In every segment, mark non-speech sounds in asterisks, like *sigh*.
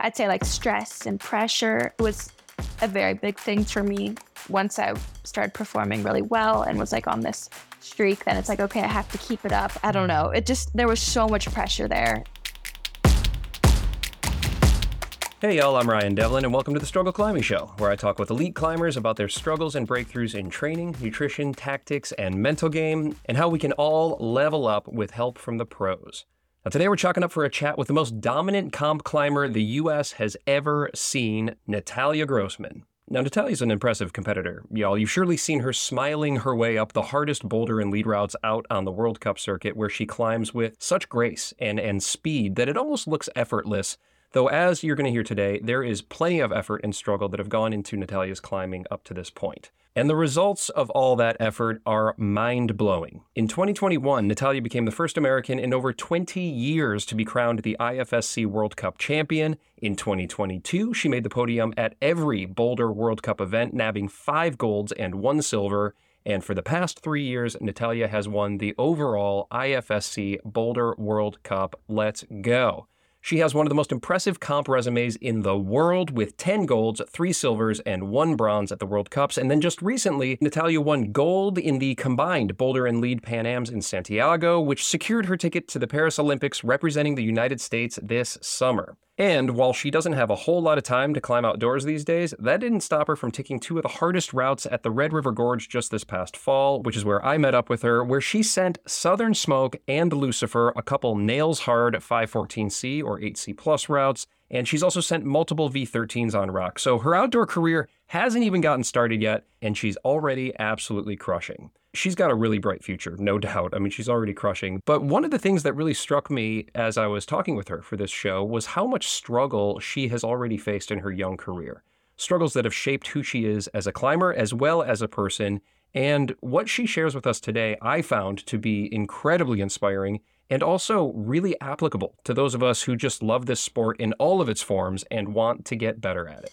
I'd say like stress and pressure was a very big thing for me. Once I started performing really well and was like on this streak, then it's like, okay, I have to keep it up. I don't know. It just, there was so much pressure there. Hey y'all, I'm Ryan Devlin, and welcome to the Struggle Climbing Show, where I talk with elite climbers about their struggles and breakthroughs in training, nutrition, tactics, and mental game, and how we can all level up with help from the pros. Now, today we're chalking up for a chat with the most dominant comp climber the U.S. has ever seen, Natalia Grossman. Now, Natalia's an impressive competitor, y'all. You've surely seen her smiling her way up the hardest boulder and lead routes out on the World Cup circuit, where she climbs with such grace and, and speed that it almost looks effortless Though, as you're going to hear today, there is plenty of effort and struggle that have gone into Natalia's climbing up to this point. And the results of all that effort are mind blowing. In 2021, Natalia became the first American in over 20 years to be crowned the IFSC World Cup champion. In 2022, she made the podium at every Boulder World Cup event, nabbing five golds and one silver. And for the past three years, Natalia has won the overall IFSC Boulder World Cup. Let's go. She has one of the most impressive comp resumes in the world with 10 golds, 3 silvers, and 1 bronze at the World Cups. And then just recently, Natalia won gold in the combined Boulder and Lead Pan Ams in Santiago, which secured her ticket to the Paris Olympics representing the United States this summer. And while she doesn't have a whole lot of time to climb outdoors these days, that didn't stop her from taking two of the hardest routes at the Red River Gorge just this past fall, which is where I met up with her, where she sent Southern Smoke and Lucifer a couple nails hard 514C or 8C plus routes, and she's also sent multiple V13s on rock. So her outdoor career hasn't even gotten started yet, and she's already absolutely crushing she's got a really bright future, no *laughs* doubt. I mean, she's already crushing. But one of the things that really struck me as I was talking with her for this show was how much struggle she has already faced in her young career. Struggles that have shaped who she is as a climber as well as a person. And what she shares with us today, I found to be incredibly inspiring and also really applicable to those of us who just love this sport in all of its forms and want to get better at it.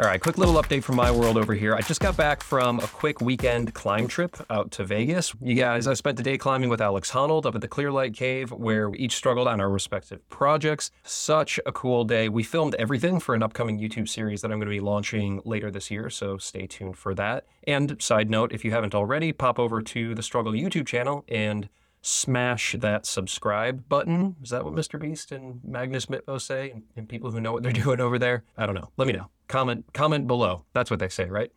All right, quick little update from my world over here. I just got back from a quick weekend climb trip out to Vegas. You guys, I spent the day climbing with Alex Honnold up at the Clearlight Cave, where we each struggled on our respective projects. Such a cool day. We filmed everything for an upcoming YouTube series that I'm going to be launching later this year, so stay tuned for that. And side note, if you haven't already, pop over to the Struggle YouTube channel and smash that subscribe button. Is that what Mr. Beast and Magnus Midtbø say? And, and, people who know what they're *laughs* doing over there? I don't know. Let me know. Comment comment below. That's what they say, right?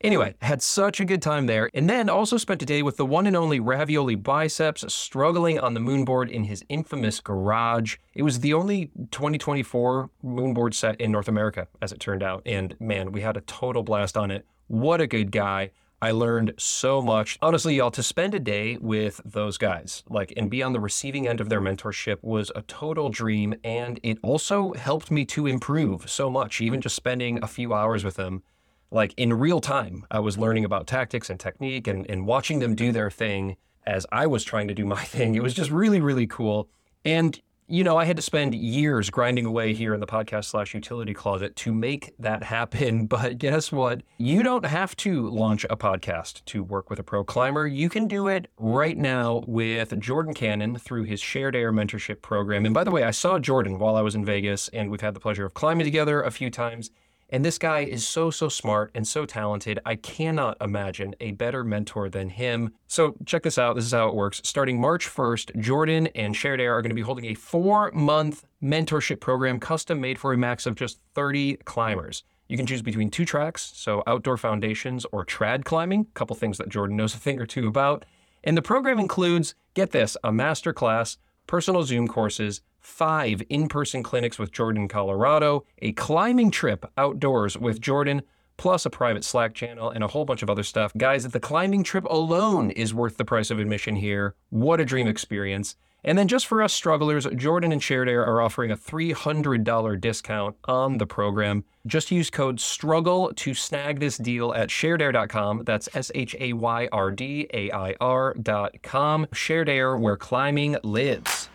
Anyway, had such a good time there, and then also spent a day with the one and only Ravioli Biceps struggling on the moonboard in his infamous garage. It was the only 2024 moonboard set in North America, as it turned out, and man, we had a total blast on it. What a good guy. I learned so much. Honestly, y'all, to spend a day with those guys, like, and be on the receiving end of their mentorship was a total dream. And it also helped me to improve so much, even just spending a few hours with them. Like in real time, I was learning about tactics and technique and, and watching them do their thing as I was trying to do my *laughs* thing. It was just really, really cool. And you know, I had to spend years grinding away here in the podcast slash utility closet to make that happen. *laughs* But guess what? You don't have to launch a podcast to work with a pro climber. You can do it right now with Jordan Cannon through his ShayrdAir Mentorship Program. And by the way, I saw Jordan while I was in Vegas, and we've had the pleasure of climbing together a few times. And this guy is so, so smart and so talented. I cannot imagine a better mentor than him. So, check this out. This is how it works. Starting March 1st, Jordan and ShayrdAir are going to be holding a four month mentorship program custom made for a max of just 30 climbers. You can choose between two tracks, so outdoor foundations or trad climbing, a couple things that Jordan knows a thing or two about. And the program includes, get this, a master class, personal Zoom courses, five in person clinics with Jordan, Colorado, a climbing trip outdoors with Jordan, plus a private Slack channel and a whole bunch of other stuff. Guys, the climbing trip alone is worth the price of admission here. What a dream experience. And then just for us strugglers, Jordan and ShayrdAir are offering a $300 discount on the program. Just use code STRUGGLE to snag this deal at shayrdair.com. That's S H A Y R D A I R.com. ShayrdAir, where climbing lives.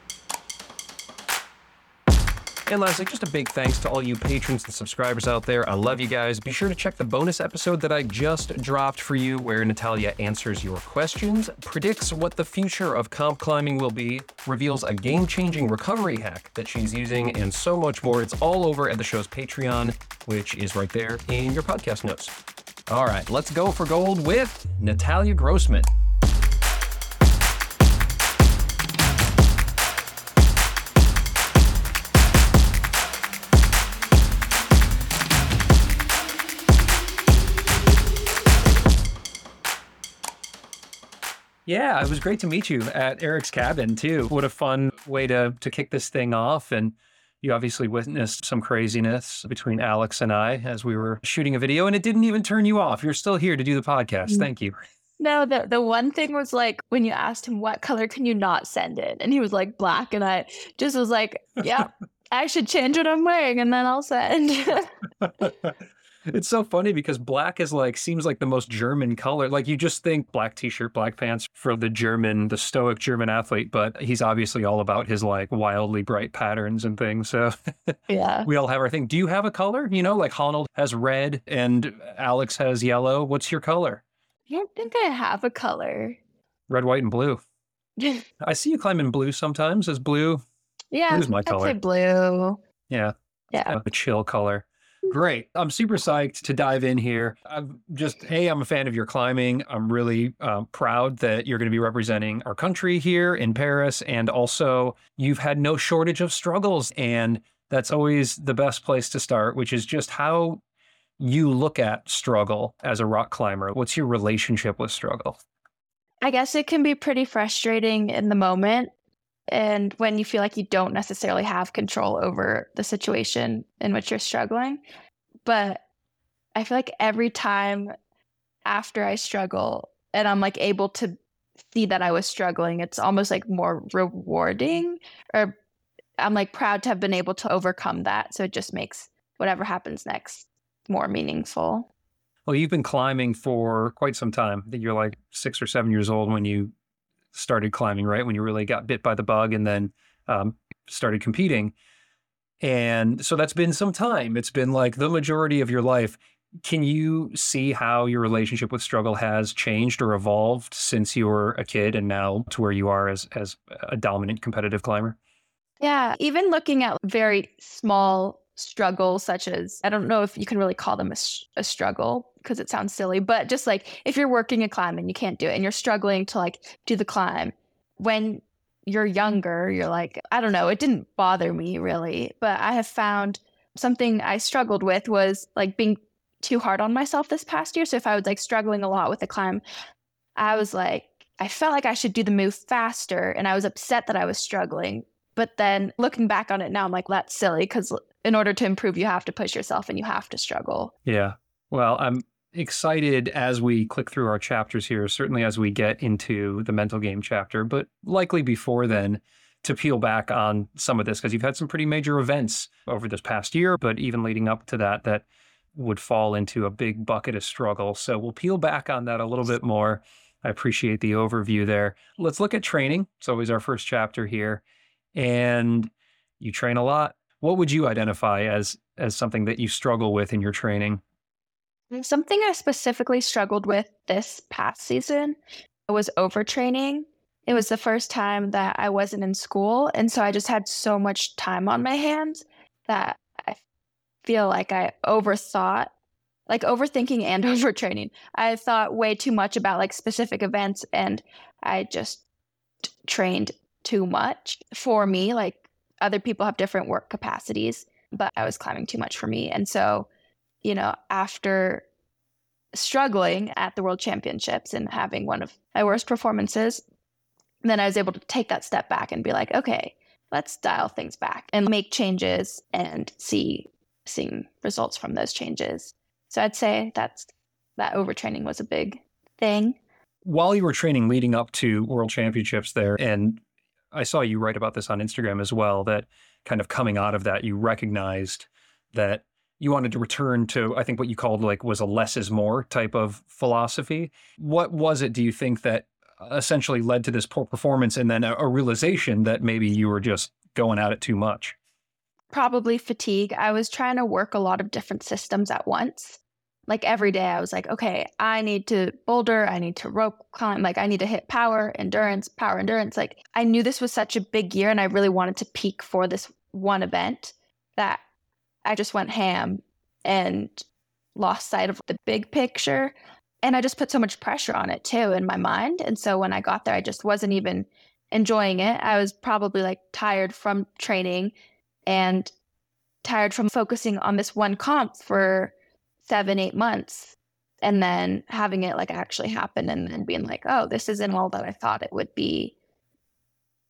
And lastly, just a big thanks to all you patrons and subscribers out there. I love you guys. Be sure to check the bonus episode that I just dropped for you, where Natalia answers your questions, predicts what the future of comp climbing will be, reveals a game changing recovery hack that she's using, and so much more. It's all over at the show's Patreon, which is right there in your podcast notes. All right, let's go for gold with Natalia Grossman. Yeah, it was great to meet you at Eric's cabin too. What a fun way to to kick this thing off and you obviously witnessed some craziness between Alex and I as we were shooting a video and it didn't even turn you off. You're still here to do the podcast. Mm. Thank you. No, the the one thing was like when you asked him what color can you not send it and he was like black and I just was like, yeah, *laughs* I should change what I'm wearing and then I'll send. *laughs* It's so funny because black is like seems like the most German color. Like you just think black t-shirt, black pants for the German, the stoic German athlete, but he's obviously all about his like wildly bright patterns and things. So *laughs* yeah, we all have our thing. Do you have a color? You know, like Honnold has red and Alex has yellow. What's your color? I don't think I have a color. Red, white, and blue. *laughs* I see you climb in blue sometimes. Is blue? Yeah, blue's my color. I'd say blue. Yeah, yeah, a chill color. Great. I'm super psyched to dive in here. I'm just, hey, I'm a fan of your climbing. I'm really uh, proud that you're going to be representing our country here in Paris. And also, you've had no shortage of struggles. And that's always the best place to start, which is just how you look at struggle as a rock climber. What's your relationship with struggle? I guess it can be pretty frustrating in the moment and when you feel like you don't necessarily have control over the situation in which you're struggling. But I feel like every time after I struggle and I'm like able to see that I was struggling, it's almost like more rewarding or I'm like proud to have been able to overcome that. So it just makes whatever happens next more meaningful. Well, you've been climbing for quite some time. I think you're like six or seven years old when you started climbing, right? When you really got bit by the bug and then um, started competing. And so that's been some time. It's been like the majority of your life. Can you see how your relationship with struggle has changed or evolved since you were a kid and now to where you are as as a dominant competitive climber? Yeah, even looking at very small struggles such as I don't know if you can really call them a, a struggle because it sounds silly, but just like if you're working a climb and you can't do it and you're struggling to like do the climb when you're younger, you're like, I don't know, it didn't bother me really, but I have found something I struggled with was like being too hard on myself this past year. So if I was like struggling a lot with a climb, I was like, I felt like I should do the move faster and I was upset that I was struggling. But then looking back on it now, I'm like, that's silly because in order to improve, you have to push yourself and you have to struggle. Yeah. Well, I'm excited as we click through our chapters here, certainly as we get into the mental game chapter, but likely before then to peel back on some of this because you've had some pretty major events over this past year, but even leading up to that, that would fall into a big bucket of struggle. So we'll peel back on that a little bit more. I appreciate the overview there. Let's look at training. It's always our first chapter here. And you train a lot. What would you identify as as something that you struggle with in your training? Mm, something I specifically struggled with this past season was overtraining. It was the first time that I wasn't in school. And so I just had so much time on my hands that I feel like I overthought, like overthinking *laughs* and overtraining. I thought way too much about like specific events and I just trained too much for me. Like other people have different work capacities, but I was climbing too much for me. And so you know, after struggling at the World Championships and having one of my worst performances, then I was able to take that step back and be like, okay, let's dial things back and make changes and see seeing results from those changes. So I'd say that's that overtraining was a big thing. While you were training leading up to World Championships there, and I saw you write about this on Instagram as well, that kind of coming out of that, you recognized that you wanted to return to, I think what you called like was a less is more type of philosophy. What was it, do you think, that essentially led to this poor performance and then a, a realization that maybe you were just going at it too much? probably fatigue. I was trying to work a lot of different systems at once. Like every day, I was like, okay, I need to boulder, I need to rope climb, like I need to hit power, endurance, power, endurance. Like I knew this was such a big year and I really wanted to peak for this one event that I just went ham and lost sight of the big picture. And I just put so much pressure on it too in my mind. And so when I got there, I just wasn't even enjoying it. I was probably like tired from training and tired from focusing on this one comp for seven, eight months. And then having it like actually happen and then being like, oh, this isn't all that I thought it would be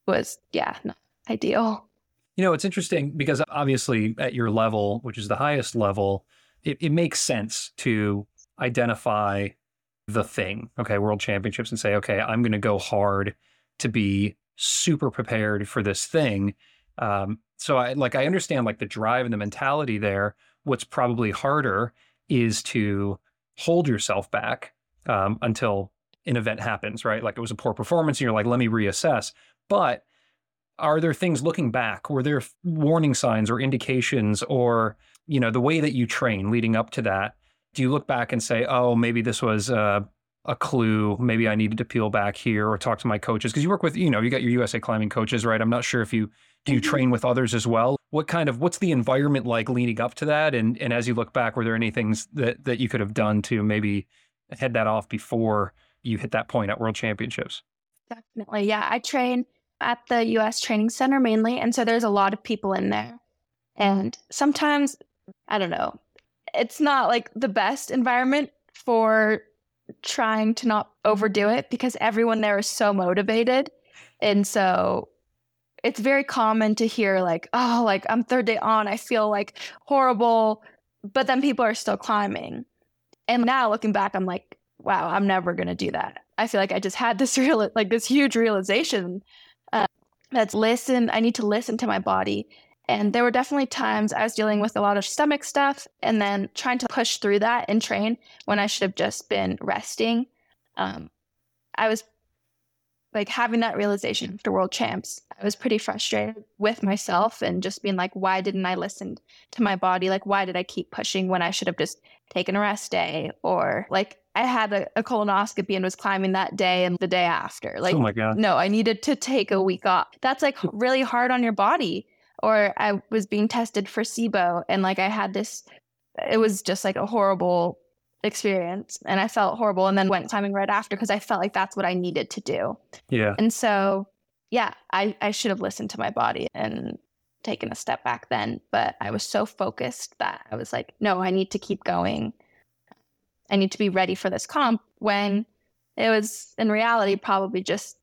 was, yeah, not ideal. You know, it's interesting because obviously at your level, which is the highest level, it, it makes sense to identify the thing, okay, world championships, and say, okay, I'm going to go hard to be super prepared for this thing. Um, so I like I understand like the drive and the mentality there. What's probably harder is to hold yourself back um, until an event happens, right? Like it was a poor performance, and you're like, let me reassess. But are there things looking back? Were there warning signs or indications, or you know, the way that you train leading up to that? Do you look back and say, oh, maybe this was uh, a clue. Maybe I needed to peel back here or talk to my coaches because you work with, you know, you got your USA climbing coaches, right? I'm not sure if you do you train with others as well. What kind of what's the environment like leading up to that? And and as you look back, were there any things that that you could have done to maybe head that off before you hit that point at World Championships? Definitely, yeah. I train at the US Training Center mainly, and so there's a lot of people in there. And sometimes, I don't know, it's not like the best environment for trying to not overdo it because everyone there is so motivated. And so it's very common to hear like, oh, like I'm third day on, I feel like horrible, but then people are still climbing. And now looking back, I'm like, wow, I'm never gonna do that. I feel like I just had this *laughs* real, like this huge realization uh, that's listen. I need to listen to my body and there were definitely times I was dealing with a lot of stomach stuff and then trying to push through that and train when I should have just been resting. Um, I was like having that realization after world champs. I was pretty frustrated with myself and just being like, why didn't I listen to my body? Like, why did I keep pushing when I should have just taken a rest day? Or like, I had a, a colonoscopy and was climbing that day and the day after. Oh like, oh my God. no, I needed to take a week off. That's like really hard on your body or I was being tested for SIBO and like I had this it was just like a horrible experience and I felt horrible and then went climbing right after because I felt like that's what I needed to do. Yeah. And so yeah, I, I should have listened to my body and taken a step back then. But I was so focused that I was like, no, I need to keep going. I need to be ready for this comp when it was in reality probably just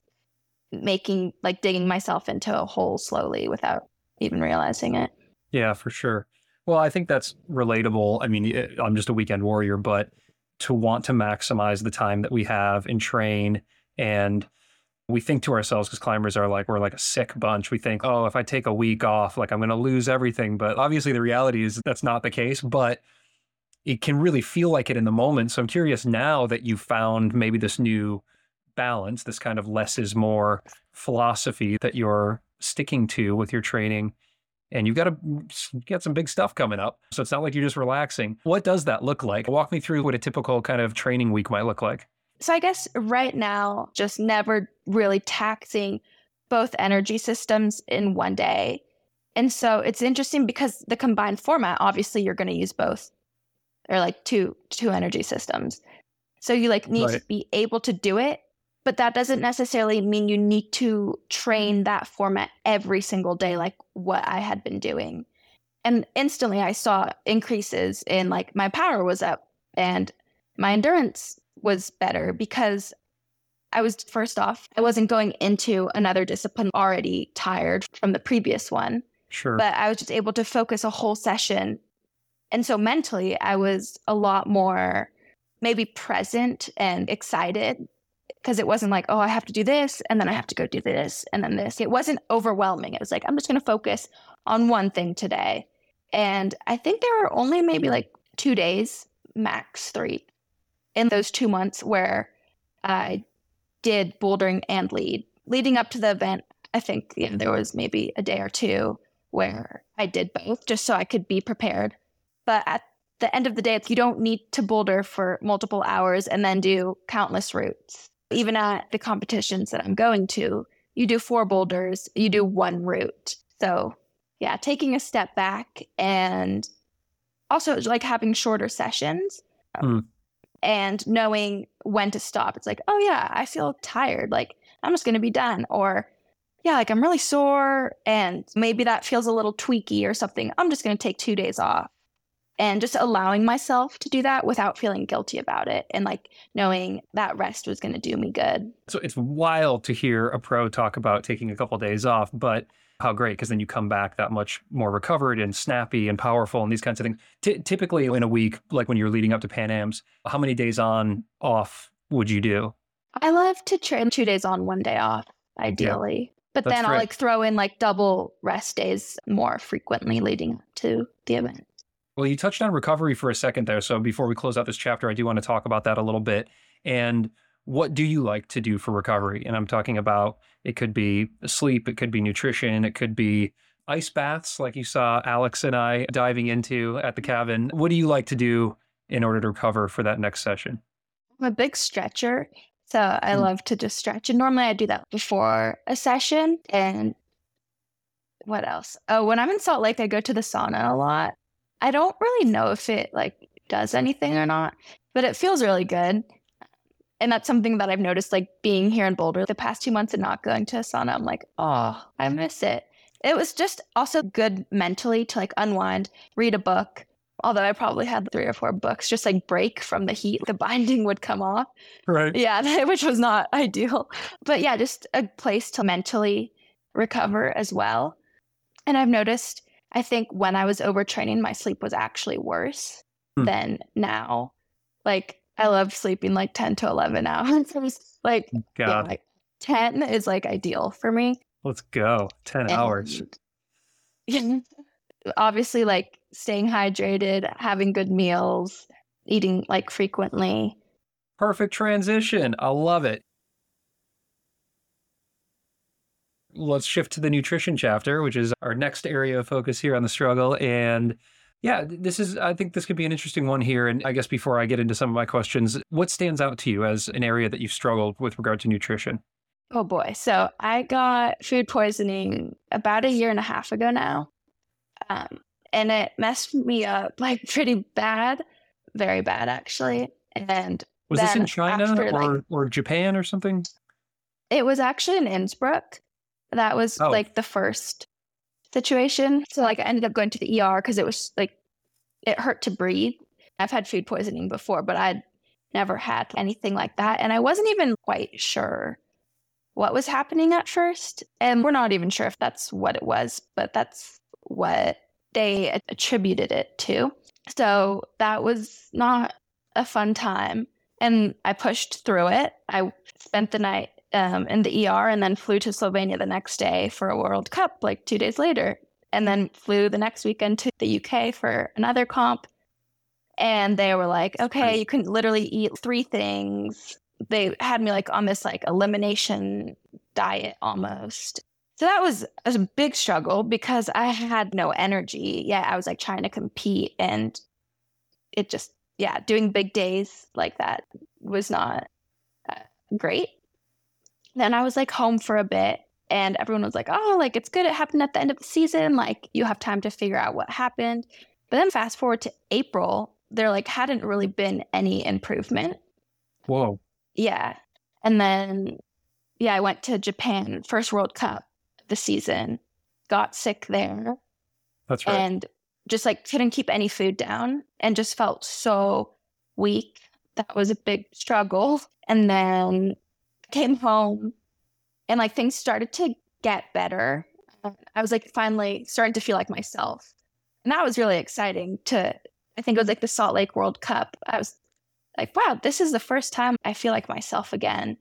making like digging myself into a hole slowly without even realizing it. Yeah, for sure. Well, I think that's relatable. I mean, I'm just a weekend warrior, but to want to maximize the time that we have and train and we think to ourselves because climbers are like we're like a sick bunch. We think oh if i take a week off like i'm going to lose everything. But obviously the reality is that's not the case but it can really feel like it in the moment. So i'm curious now that you've found maybe this new balance this kind of less is more philosophy that you're sticking to with your training and you've got to mm, get some big stuff coming up. So it's not like you're just relaxing. What does that look like? Walk me through what a typical kind of training week might look like. So I guess right now, just never really taxing both energy systems in one day. And so it's interesting because the combined format, obviously you're going to use both or like two two energy systems. So you like need right. to be able to do it but that doesn't necessarily mean you need to train mm-hmm. that format every single day like what I had been doing. And instantly I saw increases in like my power was up and my endurance was better because I was first off, I wasn't going into another discipline already tired from the previous one. Sure. But I was just able to focus a whole session. And so mentally, I was a lot more maybe present and excited because it wasn't like, oh, I have to do this and then I have to go do this and then this. It wasn't overwhelming. It was like, I'm just going to focus on one thing today. And I think there were only maybe like two days, max three, in those two months where I did bouldering and lead. Leading up to the event, I think yeah, there was maybe a day or two where I did both just so I could be prepared. But at the end of the day, you don't need to boulder for multiple hours and then do countless routes. Even at the competitions that I'm going to, you do four boulders, you do one route. So, yeah, taking a step back and also like having shorter sessions Hmm. and knowing when to stop. It's like, oh, yeah, I feel tired. Like, I'm just going to be done. Or, yeah, like I'm really sore and maybe that feels a little tweaky or something. I'm just going to take two days off. And just allowing myself to do that without feeling guilty about it and like knowing that rest was going to do me good. So it's wild to hear a pro talk about taking a couple days off, but how great because then you come back that much more recovered and snappy and powerful and these kinds of things. T- typically in a week, like when you're leading up to Pan Am's, how many days on off would you do? I love to train two days on, one day off, ideally. But That's then I'll like throw in like double rest days more frequently leading up to the event. Well, you touched on recovery for a second there. So before we close out this chapter, I do want to talk about that a little bit. And what do you like to do for recovery? And I'm talking about it could be sleep, it could be nutrition, it could be ice baths, like you saw Alex and I diving into at the cabin. What do you like to do in order to recover for that next session? I'm a big stretcher. So I Mm. love to just stretch. And normally I do that before a session. And what else? Oh, when I'm in Salt Lake, I go to the sauna a lot. I don't really know if it like does anything or not, but it feels really good. And that's something that I've noticed, like being here in Boulder the past two months and not going to a sauna. I'm like, oh, I miss it. It was just also good mentally to like unwind, read a book. Although I probably had three or four books, just like break from the heat. The binding would come off. Right. Yeah, *laughs* which was not ideal. But yeah, just a place to mentally recover as well. And I've noticed, I think when I was overtraining, my sleep was actually worse Hmm. than now. Like, I love sleeping like 10 to 11 *laughs* hours. like, yeah, like 10 is like ideal for me. let's go. 10 hours. And- *laughs* Obviously, like staying hydrated, having good meals, eating like frequently. Perfect transition. I love it. Let's shift to the nutrition chapter, which is our next area of focus here on the struggle. And yeah, this is, I think this could be an interesting one here. And I guess before I get into some of my questions, what stands out to you as an area that you've struggled with regard to nutrition? Oh boy. So I got food poisoning about a year and a half ago now. Um, and it messed me up like pretty bad, very bad actually. And Was this in China after, or, like- or Japan or something? it was actually in Innsbruck. That was Oh. like the first situation. So like I ended up going to the ER because it was like it hurt to breathe. I've had food poisoning before, but I'd never had anything like that. And I wasn't even quite sure what was happening at first. And we're not even sure if that's what it was, but that's what they attributed it to. So that was not a fun time. And I pushed through it. I spent the night um, in the ER and then flew to Slovenia the next day for a World Cup, like two days later. And then flew the next weekend to the UK for another comp. And they were like, okay, you can literally eat three things. They had me like on this like elimination diet almost. So that was, a big struggle because I had no energy. Yeah, I was like trying to compete and it just, yeah, doing big days like that was not uh, great. Then I was like home for a bit and everyone was like, oh, like it's good. It happened at the end of the season. Like you have time to figure out what happened. But then fast forward to April, there like hadn't really been any improvement. Whoa. Yeah. And then, yeah, I went to Japan, first World Cup the season, got sick there That's right. and just like couldn't keep any food down and just felt so weak. That was a big struggle. And then came home and like things started to get better. I was like finally starting to feel like myself. And that was really exciting to, I think it was like the Salt Lake World Cup. I was like, wow, this is the first time I feel like myself again.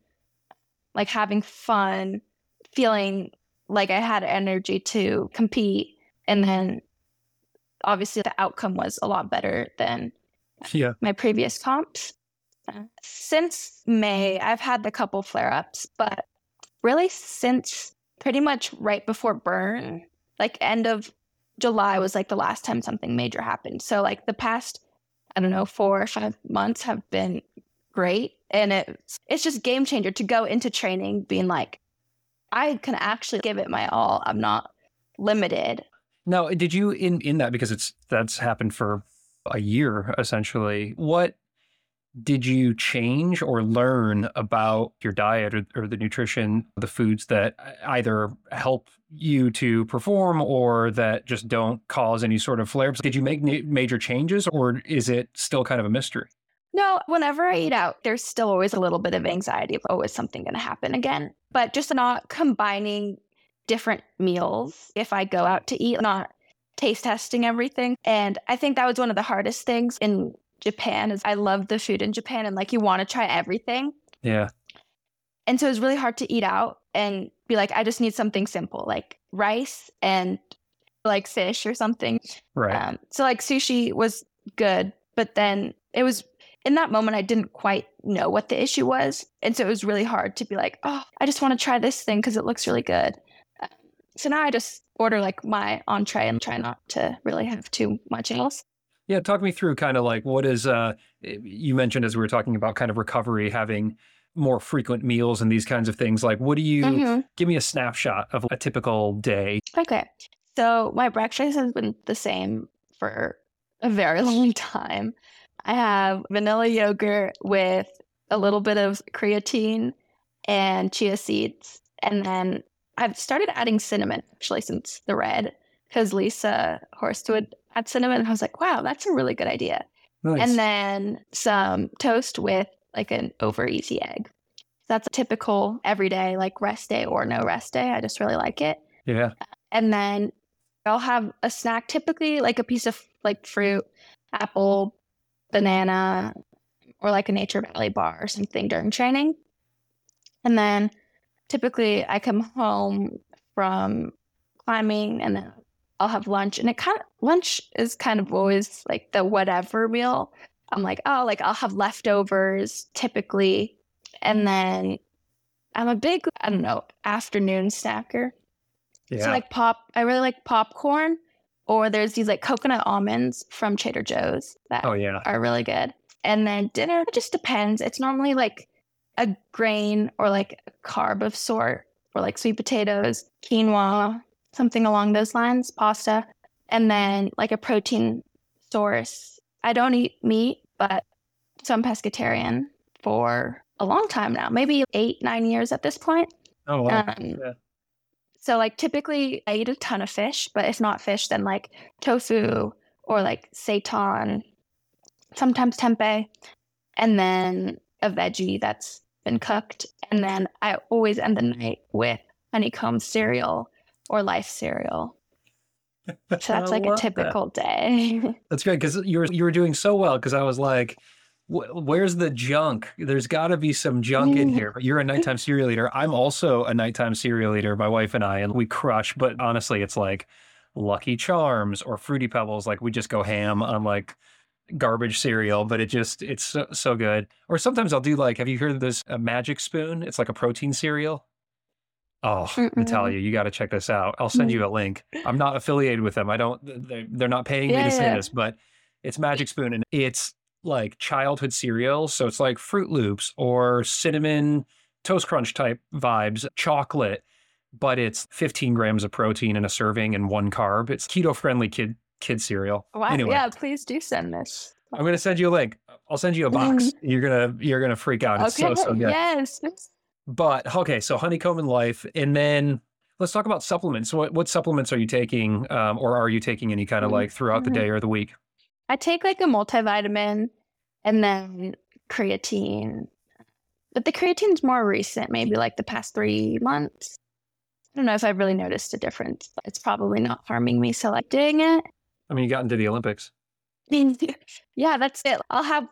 Like having fun, feeling like I had energy to compete. And then obviously the outcome was a lot better than yeah. my previous comps. Since May, I've had a couple flare ups, but really since pretty much right before Bern, like end of July was like the last time something major happened. So like the past, I don't know, four or five months have been great. And it's it's just game changer to go into training being like, I can actually give it my all. I'm not limited. Now, did you in in that because it's that's happened for a year essentially? What did you change or learn about your diet or, or, the nutrition, the foods that either help you to perform or that just don't cause any sort of flare ups? Did you make major changes or is it still kind of a mystery? No, whenever I eat out, there's still always a little bit of anxiety of, oh, is something going to happen again? But just not combining different meals if I go out to eat, not taste testing everything. And I think that was one of the hardest things in Japan is I love the food in Japan and like you want to try everything. Yeah. And so it's really hard to eat out and be like, I just need something simple, like rice and like fish or something. Right. Um, so like sushi was good, but then it was in that moment I didn't quite know what the issue was, and so it was really hard to be like, oh, I just want to try this thing because it looks really good. Um, so now I just order like my entree and try not to really have too much else. Yeah, talk me through kind of like what is uh you mentioned as we were talking about kind of recovery having more frequent meals and these kinds of things. Like what do you mm-hmm. give me a snapshot of a typical day? Okay. So my breakfast has been the same for a very *laughs* long time. I have vanilla yogurt with a little bit of creatine and chia seeds. And then I've started adding cinnamon actually since the red because Lisa Horstwood had cinnamon. And I was like, wow, that's a really good idea. Nice. And then some toast with like an over easy egg. That's a typical everyday, like rest day or no rest day. I just really like it. Yeah. And then I'll have a snack, typically like a piece of like fruit, apple, banana, or like a Nature Valley bar or something during training. And then typically I come home from climbing and then I'll have lunch, and it kind of lunch is kind of always like the whatever meal. I'm like, oh, like I'll have leftovers typically, and then I'm a big I don't know afternoon snacker. Yeah. So like pop, I really like popcorn, or there's these like coconut almonds from Trader Joe's that oh, yeah. are really good. And then dinner it just depends. It's normally like a grain or like a carb of sort, or like sweet potatoes, quinoa, something along those lines, pasta, and then like a protein source. I don't eat meat, but so I'm pescatarian for a long time now, maybe eight, nine years at this point. Oh, wow. Um, yeah. So, like, typically I eat a ton of fish, but if not fish, then like tofu or like seitan, sometimes tempeh, and then a veggie that's been cooked. And then I always end the night with honeycomb cereal or life cereal. *laughs* So that's like a typical that. day. *laughs* That's great because you were you were doing so well. Because I was like, "Where's the junk? There's got to be some junk in here." But you're a nighttime *laughs* cereal eater. I'm also a nighttime cereal eater. My wife and I, and we crush. But honestly, it's like Lucky Charms or Fruity Pebbles. Like we just go ham on like garbage cereal, but it just it's so, so good. Or sometimes I'll do like, have you heard of this a Magic Spoon? It's like a protein cereal. Oh, Mm-mm. Natalia, you got to check this out. I'll send you a link. I'm not affiliated with them. I don't. They're, they're not paying yeah, me to say yeah. this, but it's Magic Spoon, and it's like childhood cereal. So it's like Fruit Loops or cinnamon toast crunch type vibes, chocolate, but it's 15 grams of protein in a serving and one carb. It's keto friendly kid kid cereal. Wow. Anyway, yeah, please do send this. I'm gonna send you a link. I'll send you a box. Mm. You're gonna you're gonna freak out. It's okay. so so good. Yes. But okay, so honeycomb and life, and then let's talk about supplements. What what supplements are you taking, um, or are you taking any kind of like throughout the mm-hmm. day or the week? I take like a multivitamin, and then creatine. But the creatine's more recent, maybe like the past three months. I don't know if I've really noticed a difference, but it's probably not harming me. So like doing it. I mean, you got into the Olympics. *laughs* yeah, that's it. I'll have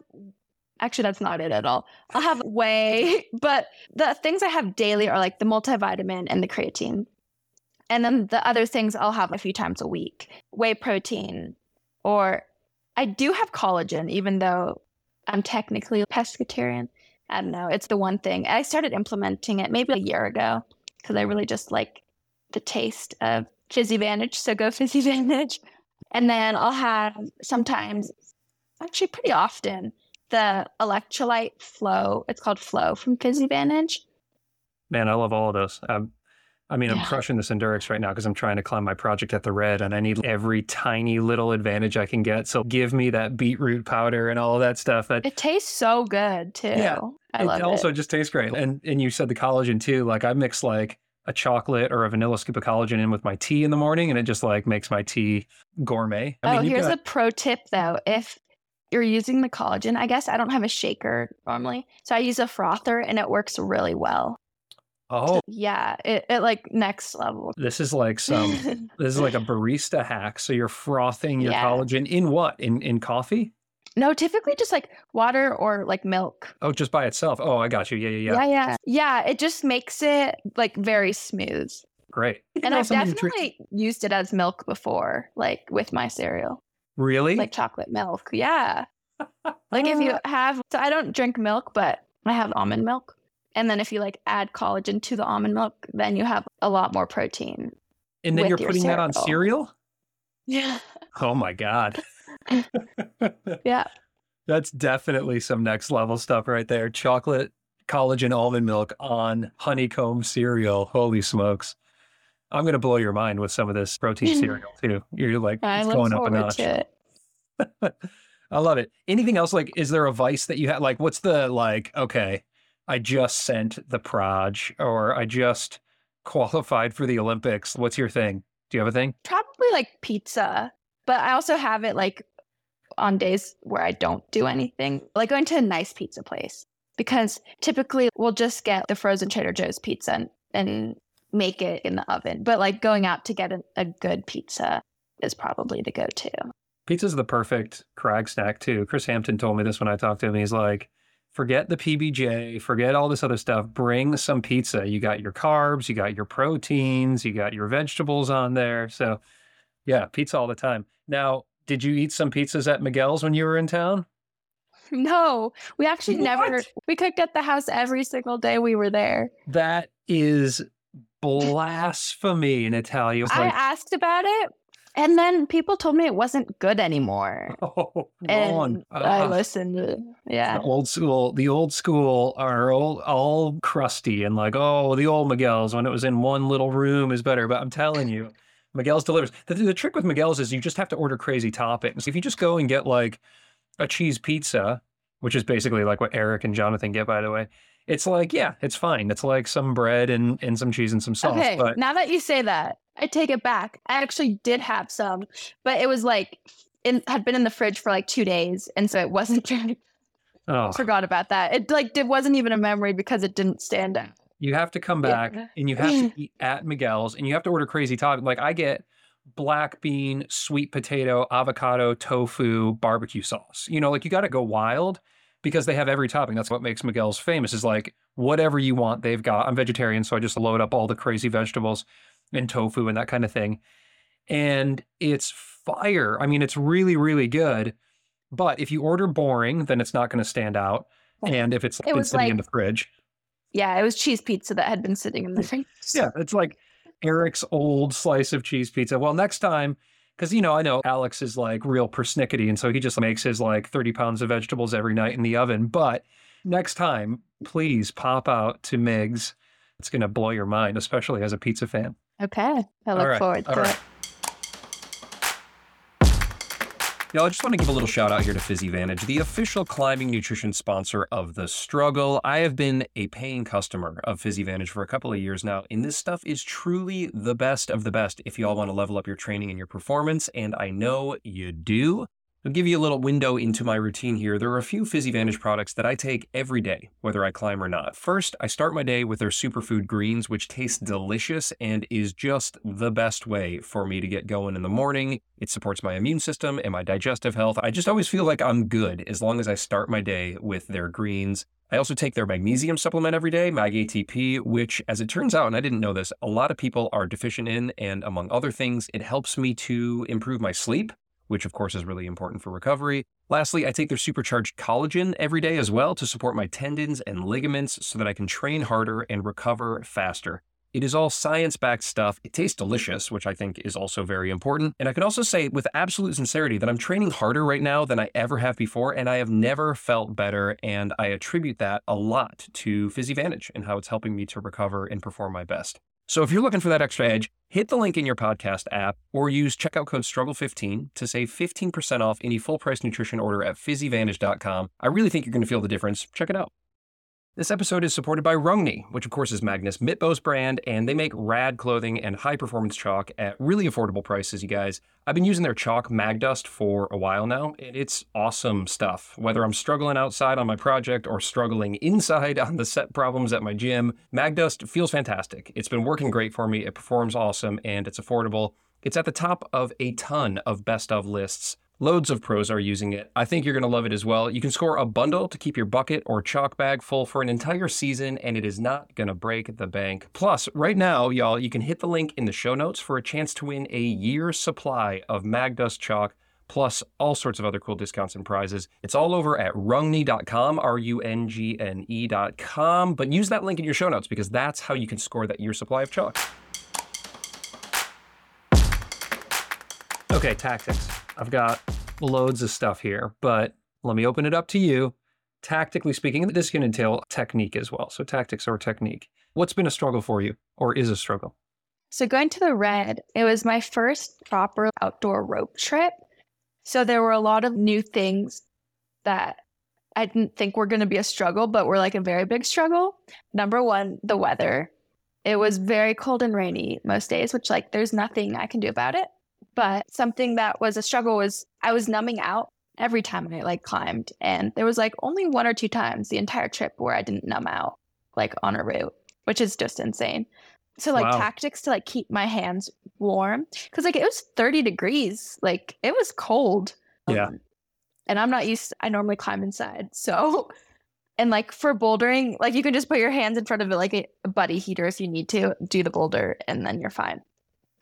Actually, that's not it at all. I'll have whey, *laughs* but the things I have daily are like the multivitamin and the creatine. And then the other things I'll have a few times a week whey protein, or I do have collagen, even though I'm technically a pescatarian. I don't know. It's the one thing. I started implementing it maybe a year ago because I really just like the taste of PhysiVantage. So go *laughs* PhysiVantage. And then I'll have sometimes, actually pretty often, the electrolyte flow. It's called Flow from PhysiVantage. Man, I love all of those. Um, I mean, I'm crushing this Endurix right now because I'm trying to climb my project at the red and I need every tiny little advantage I can get. So give me that beetroot powder and all of that stuff. That It tastes so good too. Yeah, I love it also just tastes great. And and you said the collagen too. Like I mix like a chocolate or a vanilla scoop of collagen in with my tea in the morning and it just like makes my tea gourmet. I oh, mean, here's got- a pro tip though. If you're using the collagen, I guess I don't have a shaker normally. So I use a frother and it works really well. oh, Yeah, it, it like next level. this is like some *laughs* this is like a barista hack. So you're frothing your Yeah. collagen in what? In in coffee? no, typically just like water or like milk. Oh, just by itself. Oh, I got you. Yeah, yeah, yeah. Yeah, yeah. Yeah, it just makes it like very smooth. Great. And I've definitely used it as milk before, like with my cereal, really like chocolate milk. Yeah. *laughs* Like if you have, so I don't drink milk, but I have almond milk. And then if you like add collagen to the almond milk, then you have a lot more protein. and then you're your putting that on cereal. cereal? *laughs* Yeah. Oh my god. *laughs* Yeah. That's definitely some next level stuff right there. Chocolate, collagen, almond milk on honeycomb cereal. Holy smokes. I'm going to blow your mind with some of this protein *laughs* cereal too. You're like, I it's going up a notch. *laughs* I love it. Anything else? Like, is there a vice that you had? Like, what's the, like, okay, I just sent the proj or I just qualified for the Olympics. What's your thing? Do you have a thing? Probably like pizza, but I also have it like on days where I don't do anything, like going to a nice pizza place. Because typically we'll just get the frozen Trader Joe's pizza and, and make it in the oven. But like going out to get a, a good pizza is probably the go to. Pizza's the perfect crag snack too. Chris Hampton told me this when I talked to him. He's like, forget the PBJ, forget all this other stuff. Bring some pizza. You got your carbs, you got your proteins, you got your vegetables on there. So, yeah, pizza all the time. Now, did you eat some pizzas at Miguel's when you were in town? *laughs* No, we actually never, we cooked at the house every single day we were there. That is blasphemy in Italian. I asked about it and then people told me it wasn't good anymore. *laughs* oh, And Ron. I listened. Yeah. The old school, the old school are all, all crusty and like, oh, the old Miguel's when it was in one little room is better. But I'm telling you, Miguel's delivers. The, the trick with Miguel's is you just have to order crazy toppings. If you just go and get like a cheese pizza, which is basically like what Eric and Jonathan get, by the way, it's like, yeah, it's fine. It's like some bread and, and some cheese and some sauce. Okay, But now that you say that, I take it back. I actually did have some, but it was like in had been in the fridge for like two days, and so it wasn't. *laughs* oh, forgot about that. It like it wasn't even a memory because it didn't stand out. You have to come Yeah. back and you have to *clears throat* eat at Miguel's and you have to order crazy toppings. Like I get black bean, sweet potato, avocado, tofu, barbecue sauce. You know, like you got to go wild because they have every topping. That's what makes Miguel's famous is like whatever you want, they've got. I'm vegetarian, so I just load up all the crazy vegetables and tofu and that kind of thing. And it's fire. I mean, it's really, really good. But if you order boring, then it's not going to stand out. Oh. And if it's It been sitting in the fridge, Yeah, it was cheese pizza that had been sitting in the *laughs* fridge. yeah, it's like Eric's old slice of cheese pizza. Well, next time, because you know, I know Alex is like real persnickety, and so he just makes his like 30 pounds of vegetables every night in the oven. But next time, please pop out to Mig's. It's gonna blow your mind, especially as a pizza fan. Okay, I look right, forward to all right. Now, I just want to give a little shout out here to PhysiVantage, the official climbing nutrition sponsor of The Struggle. I have been a paying customer of PhysiVantage for a couple of years now, and this stuff is truly the best of the best if you all want to level up your training and your performance, and I know you do. I'll give you a little window into my routine here. There are a few PhysiVantage products that I take every day, whether I climb or not. First, I start my day with their superfood greens, which taste delicious and is just the best way for me to get going in the morning. It supports my immune system and my digestive health. I just always feel like I'm good as long as I start my day with their greens. I also take their magnesium supplement every day, Mag ATP, which, as it turns out, and I didn't know this, a lot of people are deficient in, and among other things, it helps me to improve my sleep which of course is really important for recovery. Lastly, I take their supercharged collagen every day as well to support my tendons and ligaments so that I can train harder and recover faster. It is all science backed stuff. It tastes delicious, which I think is also very important. And I can also say with absolute sincerity that I'm training harder right now than I ever have before, and I have never felt better. And I attribute that a lot to PhysiVantage and how it's helping me to recover and perform my best. So if you're looking for that extra edge, hit the link in your podcast app or use checkout code STRUGGLE15 to save 15% off any full price nutrition order at physivantage.com. I really think you're going to feel the difference. Check it out. This episode is supported by Rungne, which of course is Magnus Midtbø's brand, and they make rad clothing and high performance chalk at really affordable prices, you guys. I've been using their chalk Magdust for a while now, and it's awesome stuff. Whether I'm struggling outside on my project or struggling inside *laughs* on the set problems at my gym, Magdust feels fantastic. It's been working great for me, it performs awesome, and it's affordable. It's at the top of a ton of best of lists Loads of pros are using it. I think you're going to love it as well. You can score a bundle to keep your bucket or chalk bag full for an entire season, and it is not going to break the bank. Plus, right now, y'all, you can hit the link in the show notes for a chance to win a year's supply of Magdust chalk plus all sorts of other cool discounts and prizes. It's all over at rungne.com, R U N G N E.com. But use that link in your show notes because that's how you can score that year supply of chalk. Okay, tactics. I've got loads of stuff here, but let me open it up to you. Tactically speaking, this can entail technique as well. So, tactics or technique. What's been a struggle for you or is a struggle? So, going to the Red, it was my first proper outdoor rope trip. So, there were a lot of new things that I didn't think were going to be a struggle, but were like a very big struggle. Number one, the weather. It was very cold and rainy most days, which, like, there's nothing I can do about it. But something that was a struggle was I was numbing out every time I like climbed. And there was like only one or two times the entire trip where I didn't numb out like on a route, which is just insane. So like wow. tactics to like keep my hands warm because like it was 30 degrees, like it was cold. Yeah. Um, and I'm not used. To, I normally climb inside, so *laughs* and like for bouldering, like you can just put your hands in front of it like a buddy heater if you need to do the boulder, and then you're fine.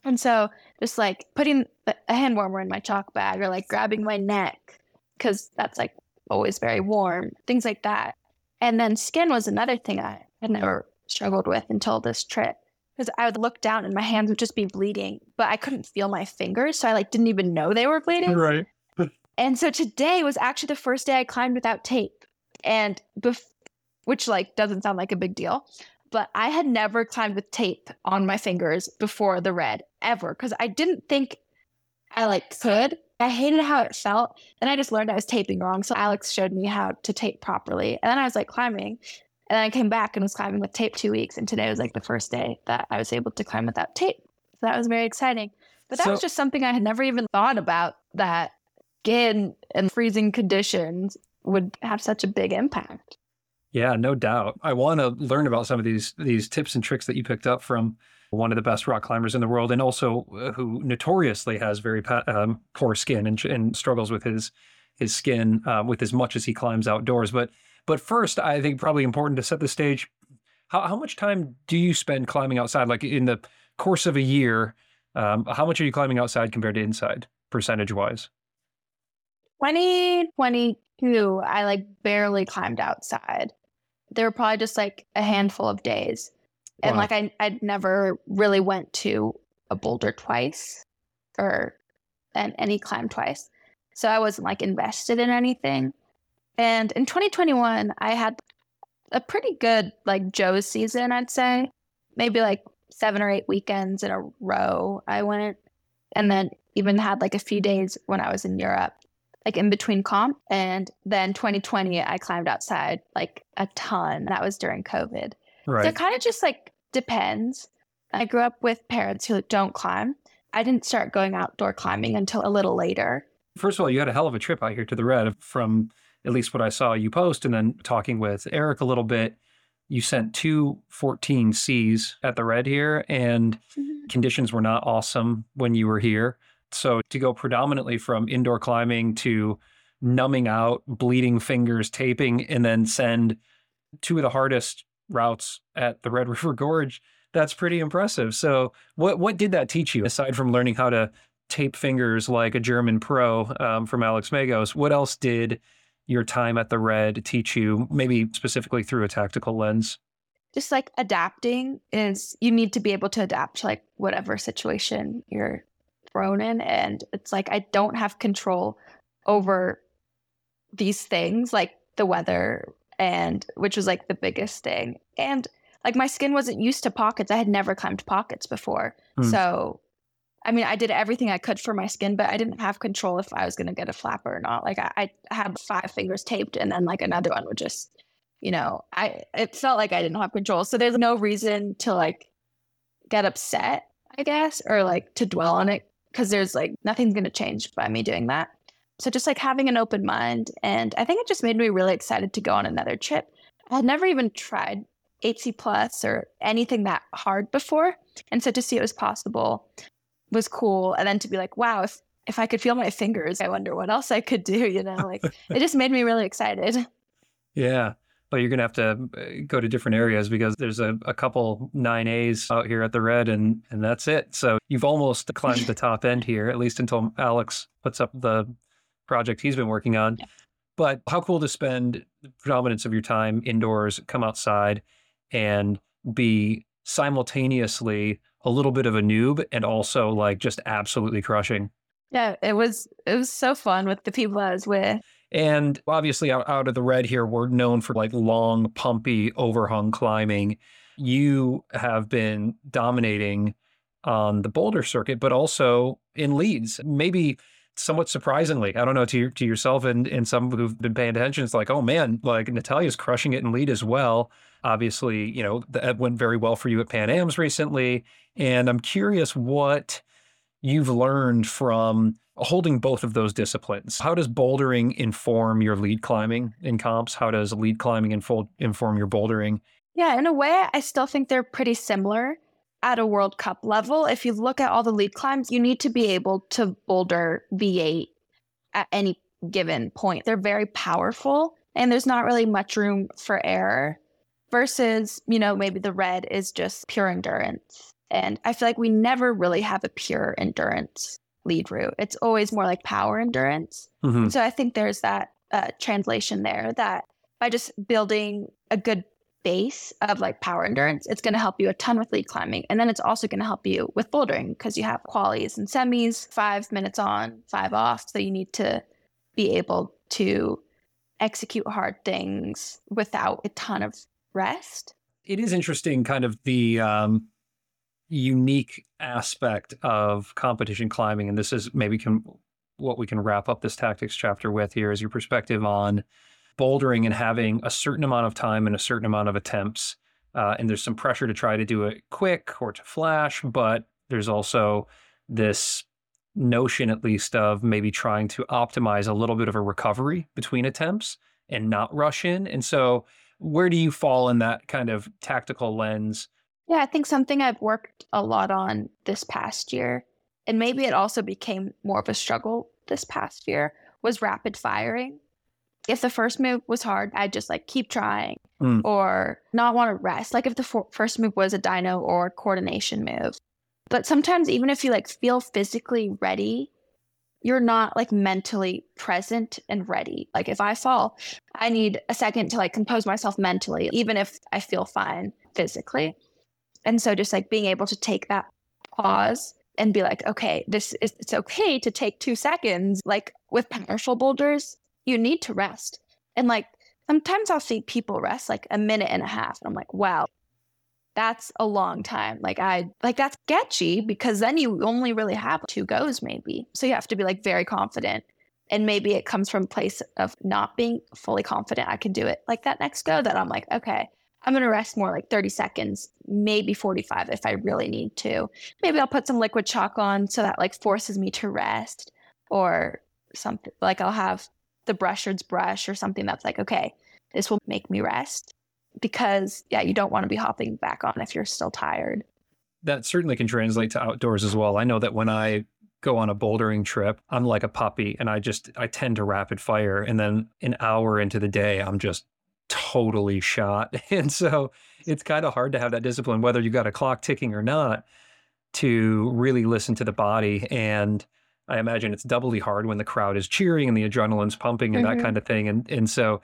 And so just like putting a hand warmer in my chalk bag or like grabbing my neck because that's like always very warm, things like that. And then skin was another thing I had never struggled with until this trip because I would look down and my hands would just be bleeding, but I couldn't feel my fingers. So I like didn't even know they were bleeding. Right. *laughs* and so today was actually the first day I climbed without tape. And bef- which like doesn't sound like a big deal, but I had never climbed with tape on my fingers before the red ever because I didn't think I like could. I hated how it felt. Then I just learned I was taping wrong. So Alex showed me how to tape properly. And then I was like climbing. And then I came back and was climbing with tape two weeks. And today was like the first day that I was able to climb without tape. So that was very exciting. But that so, was just something I had never even thought about that skin and freezing conditions would have such a big impact. Yeah, no doubt. I want to learn about some of these these tips and tricks that you picked up from one of the best rock climbers in the world, and also uh, who notoriously has very um, poor skin and, and, struggles with his his skin uh, with as much as he climbs outdoors. But but first, I think probably important to set the stage. How how much time do you spend climbing outside? Like in the course of a year, um, how much are you climbing outside compared to inside, percentage wise? 2022, I like barely climbed outside there were probably just like a handful of days. Wow. And like I I'd never really went to a boulder twice or and any climb twice. So I wasn't like invested in anything. And in 2021, I had a pretty good like Joe's season, I'd say. Maybe like seven or eight weekends in a row I went. And then even had like a few days when I was in Europe like in between comp. And then 2020, I climbed outside like a ton. That was during COVID. Right. So kind of just like depends. I grew up with parents who don't climb. I didn't start going outdoor climbing until a little later. First of all, you had a hell of a trip out here to the Red from at least what I saw you post, and then talking with Eric a little bit. You sent two 14 Cs at the Red here, and mm-hmm. conditions were not awesome when you were here. So to go predominantly from indoor climbing to numbing out, bleeding fingers, taping, and then send two of the hardest routes at the Red *laughs* River Gorge, that's pretty impressive. So what what did that teach you aside from learning how to tape fingers like a German pro um, from Alex Megos? What else did your time at the Red teach you, maybe specifically through a tactical lens? just like adapting is you need to be able to adapt to like whatever situation you're thrown in. And it's like I don't have control over these things like the weather and which was like the biggest thing. And like my skin wasn't used to pockets. I had never climbed pockets before. Mm. So I mean, I did everything I could for my skin, but I didn't have control if I was going to get a flapper or not. Like I, I had five fingers taped, and then like another one would just, you know, I it felt like I didn't have control. So there's no reason to like get upset, I guess, or like to dwell on it because there's like nothing's going to change by me doing that. So just like having an open mind, and I think it just made me really excited to go on another trip. I had never even tried 8C plus or anything that hard before, and so to see it was possible was cool. And then to be like, wow, if if I could feel my fingers, I wonder what else I could do, you know? Like it just made me really excited. Yeah. Well, you're going to have to uh, go to different areas because there's a, a couple 9As out here at the Red, and, and that's it. So you've almost climbed the top end here, at least until Alex puts up the project he's been working on. Yeah. But how cool to spend the predominance of your time indoors, come outside, and be simultaneously a little bit of a noob and also like just absolutely crushing. Yeah, it was it was so fun with the people I was with. And obviously out, out of the red here, we're known for like long, pumpy, overhung climbing. You have been dominating on the boulder circuit, but also in leads. Maybe somewhat surprisingly, I don't know to to yourself and, and some who've been paying attention, it's like, oh man, like Natalia's crushing it in lead as well. Obviously, you know, that went very well for you at Pan Am's recently. And I'm curious what you've learned from holding both of those disciplines. How does bouldering inform your lead climbing in comps? How does lead climbing inform your bouldering? Yeah, in a way, I still think they're pretty similar at a World Cup level. If you look at all the lead climbs, you need to be able to boulder V8 at any given point. They're very powerful and there's not really much room for error versus, you know, maybe the red is just pure endurance. And I feel like we never really have a pure endurance lead route. It's always more like power endurance. Mm-hmm. So I think there's that uh, translation there that by just building a good base of like power endurance, it's going to help you a ton with lead climbing. And then it's also going to help you with bouldering because you have qualies and semis, five minutes on, five off. So you need to be able to execute hard things without a ton of rest. It is interesting, kind of the um, unique aspect of competition climbing, and this is maybe can what we can wrap up this tactics chapter with here is your perspective on bouldering and having a certain amount of time and a certain amount of attempts. Uh, and there's some pressure to try to do it quick or to flash, but there's also this notion, at least, of maybe trying to optimize a little bit of a recovery between attempts and not rush in. And so, where do you fall in that kind of tactical lens yeah, I think something I've worked a lot on this past year, and maybe it also became more of a struggle this past year, was rapid firing. If the first move was hard, I'd just like keep trying mm. or not want to rest. Like if the for- first move was a dyno or coordination move. But sometimes, even if you like feel physically ready, you're not like mentally present and ready. Like if I fall, I need a second to like compose myself mentally, even if I feel fine physically. And so just like being able to take that pause and be like, okay, this is it's okay to take two seconds. Like with partial boulders, you need to rest. And like sometimes I'll see people rest like a minute and a half. And I'm like, wow, that's a long time. Like I like that's sketchy because then you only really have two goes maybe. So you have to be like very confident. And maybe it comes from a place of not being fully confident I can do it. Like that next go that I'm like, okay, I'm going to rest more like 30 seconds, maybe 45 if I really need to. Maybe I'll put some liquid chalk on so that like forces me to rest or something like I'll have the Brushard's brush or something that's like, okay, this will make me rest because yeah, you don't want to be hopping back on if you're still tired. That certainly can translate to outdoors as well. I know that when I go on a bouldering trip, I'm like a puppy and I just I tend to rapid fire and then an hour into the day I'm just totally shot. *laughs* And so it's kind of hard to have that discipline, whether you've got a clock ticking or not, to really listen to the body. And I imagine it's doubly hard when the crowd is cheering and the adrenaline's pumping and mm-hmm. that kind of thing. And and so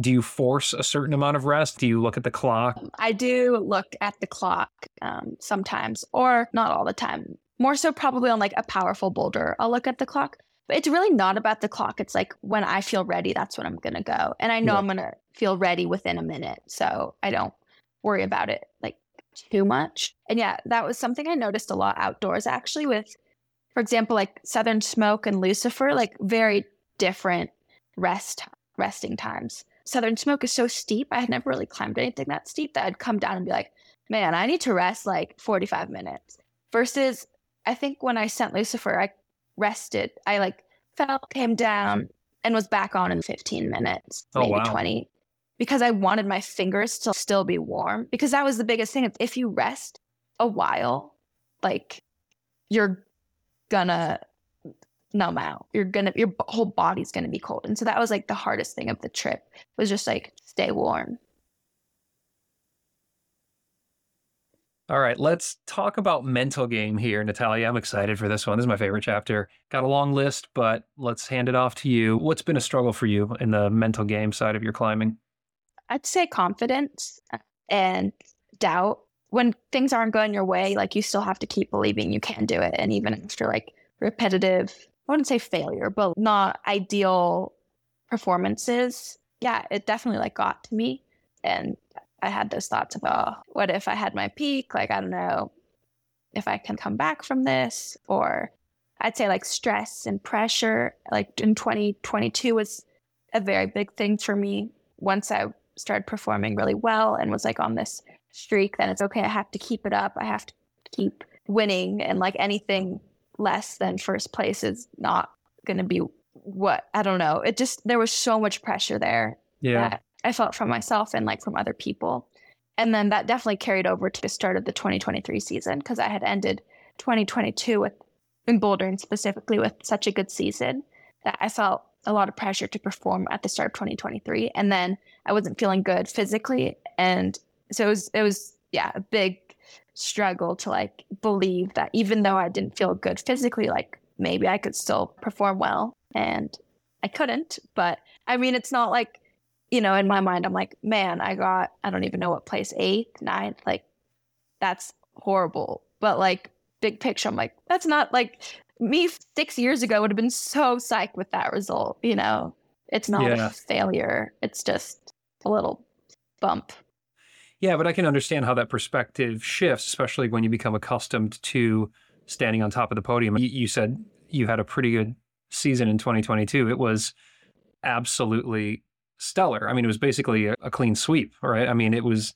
do you force a certain amount of rest? Do you look at the clock? I do look at the clock um, sometimes, or not all the time. More so, probably on like a powerful boulder, I'll look at the clock. But it's really not about the clock. It's like when I feel ready, that's when I'm going to go. And I know yeah. I'm going to feel ready within a minute. So I don't worry about it like too much. And yeah, that was something I noticed a lot outdoors actually with, for example, like Southern Smoke and Lucifer, like very different rest resting times. Southern Smoke is so steep. I had never really climbed anything that steep that I'd come down and be like, man, I need to rest like 45 minutes. Versus, I think when I sent Lucifer, I rested. I like fell, came down, and was back on in 15 minutes, oh, maybe wow. 20, because I wanted my fingers to still be warm. Because that was the biggest thing. If you rest a while, like you're gonna numb out. You're gonna your whole body's gonna be cold. And so that was like the hardest thing of the trip was just like stay warm. All right, let's talk about mental game here, Natalia. I'm excited for this one. This is my favorite chapter. Got a long list, but let's hand it off to you. What's been a struggle for you in the mental game side of your climbing? I'd say confidence uh, and doubt. When things aren't going your way, like you still have to keep believing you can do it. And even after like repetitive I wouldn't say failure, but not ideal performances. Yeah, it definitely like got to me. And I had those thoughts about what if I had my peak? Like, I don't know if I can come back from this. Or I'd say like stress and pressure, like in 2022 was a very big thing for me. Once I started performing really well and was like on this streak, then it's okay. I have to keep it up. I have to keep winning. And like anything less than first place is not going to be what I don't know. It just there was so much pressure there yeah. I felt from myself and like from other people. And then that definitely carried over to the start of the 2023 season because I had ended 2022 with in bouldering specifically with such a good season that I felt a lot of pressure to perform at the start of 2023 and then I wasn't feeling good physically and so it was it was yeah, a big struggle to like believe that even though I didn't feel good physically, like maybe I could still perform well. And I couldn't. But I mean, it's not like, you know, in my mind, I'm like, man, I got, I don't even know what place, eighth, ninth. Like, that's horrible. But like, big picture, I'm like, that's not like me six years ago would have been so psyched with that result. You know, it's not yeah. a failure, it's just a little bump. Yeah, but I can understand how that perspective shifts, especially when you become accustomed to standing on top of the podium. You, you said you had a pretty good season in 2022. It was absolutely stellar. I mean, it was basically a, a clean sweep, right? I mean, it was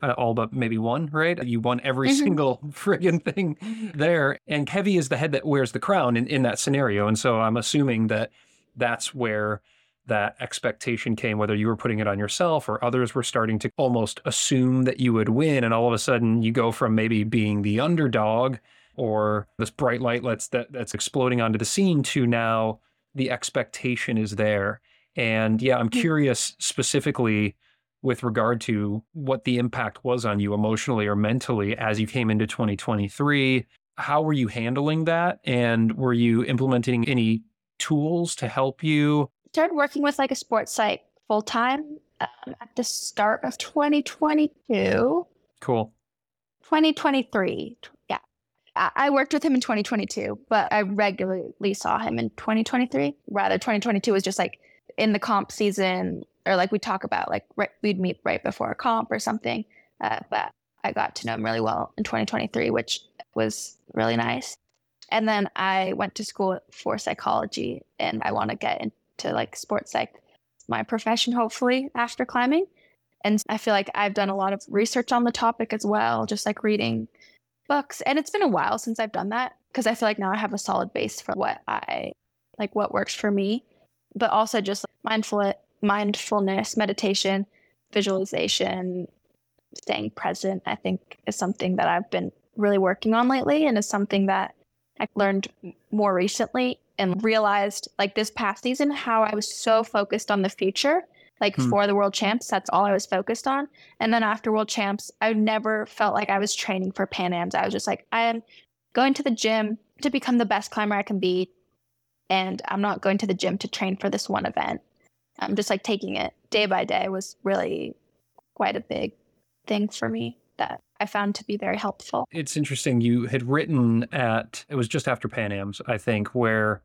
uh, all but maybe one, right? You won every mm-hmm. single *laughs* friggin' thing there. And Kevy is the head that wears the crown in, in that scenario. And so I'm assuming that that's where that expectation came, whether you were putting it on yourself or others were starting to almost assume that you would win. And all of a sudden you go from maybe being the underdog or this bright light that's, that, that's exploding onto the scene to now the expectation is there. And yeah, I'm mm. curious specifically with regard to what the impact was on you emotionally or mentally as you came into 2023. How were you handling that? And were you implementing any tools to help you started working with like a sports psych full time um, at the start of 2022. Cool. 2023. Yeah. I worked with him in 2022, but I regularly saw him in 2023. Rather, 2022 was just like in the comp season, or like we talk about, like right, we'd meet right before a comp or something. Uh, but I got to know him really well in 2023, which was really nice. And then I went to school for psychology, and I want to get in, to like sports psych, my profession, hopefully, after climbing. And I feel like I've done a lot of research on the topic as well, just like reading books. And it's been a while since I've done that because I feel like now I have a solid base for what I like, what works for me, but also just mindful, mindfulness, meditation, visualization, staying present, I think is something that I've been really working on lately and is something that I learned more recently and realized like this past season how I was so focused on the future. Like hmm. for the world champs, that's all I was focused on. And then after world champs, I never felt like I was training for Pan Ams. I was just like, I am going to the gym to become the best climber I can be. And I'm not going to the gym to train for this one event. I'm just like taking it day by day was really quite a big thing for me that I found to be very helpful. It's interesting. You had written at, it was just after Pan Am's, I think, where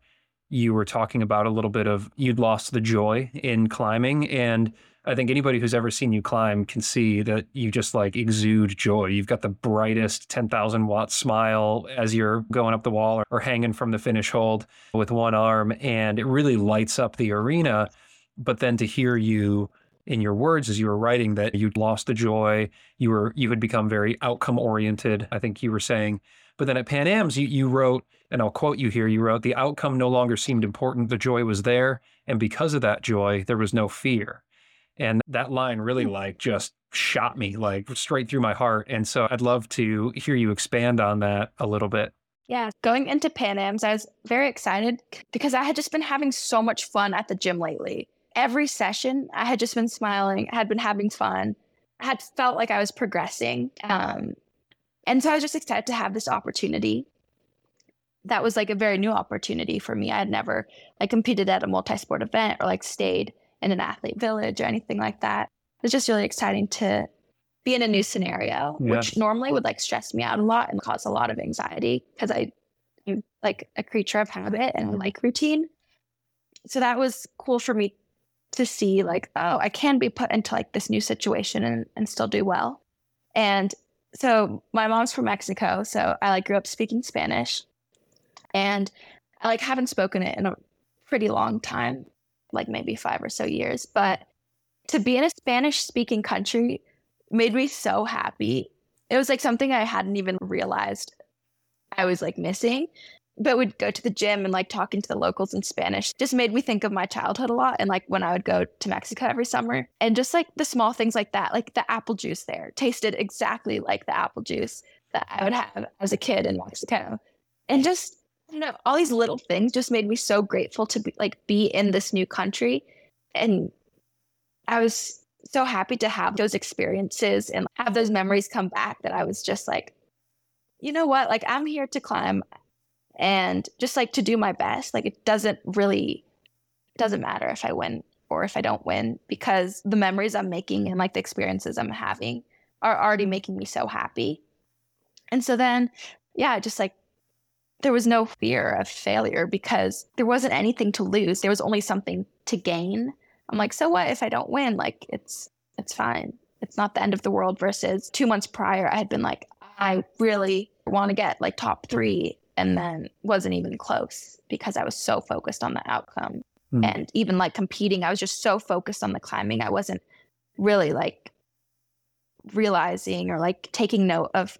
you were talking about a little bit of you'd lost the joy in climbing. And I think anybody who's ever seen you climb can see that you just like exude joy. You've got the brightest 10,000 watt smile as you're going up the wall or, or hanging from the finish hold with one arm. And it really lights up the arena. But then to hear you in your words as you were writing that you'd lost the joy, you were you had become very outcome oriented. I think you were saying, but then at Pan Am's you, you wrote, and I'll quote you here. You wrote, "The outcome no longer seemed important. The joy was there, and because of that joy, there was no fear." And that line really hmm. like just shot me like straight through my heart. And so I'd love to hear you expand on that a little bit. Yeah, going into Pan Am's, I was very excited because I had just been having so much fun at the gym lately every session, I had just been smiling, I had been having fun, I had felt like I was progressing. Um, and so I was just excited to have this opportunity. That was like a very new opportunity for me. I had never like competed at a multi-sport event or like stayed in an athlete village or anything like that. It was just really exciting to be in a new scenario, yeah. which normally would like stress me out a lot and cause a lot of anxiety because I am like a creature of habit and like routine. So that was cool for me to see like, oh, I can be put into like this new situation and, and still do well. And so my mom's from Mexico, so I like grew up speaking Spanish. And I like haven't spoken it in a pretty long time, like maybe five or so years. But to be in a Spanish speaking country made me so happy. It was like something I hadn't even realized I was like missing but would go to the gym and like talking to the locals in Spanish. Just made me think of my childhood a lot and like when I would go to Mexico every summer. And just like the small things like that like the apple juice there tasted exactly like the apple juice that I would have as a kid in Mexico. And just I don't know all these little things just made me so grateful to be like be in this new country. And I was so happy to have those experiences and have those memories come back that I was just like you know what? Like I'm here to climb and just like to do my best. Like it doesn't really doesn't matter if I win or if I don't win because the memories I'm making and like the experiences I'm having are already making me so happy. And so then, yeah, just like there was no fear of failure because there wasn't anything to lose. There was only something to gain. I'm like, so what if I don't win? Like it's it's fine. It's not the end of the world versus 2 months prior I had been like I really want to get like top 3 and then wasn't even close because I was so focused on the outcome. Mm. And even like competing, I was just so focused on the climbing. I wasn't really like realizing or like taking note of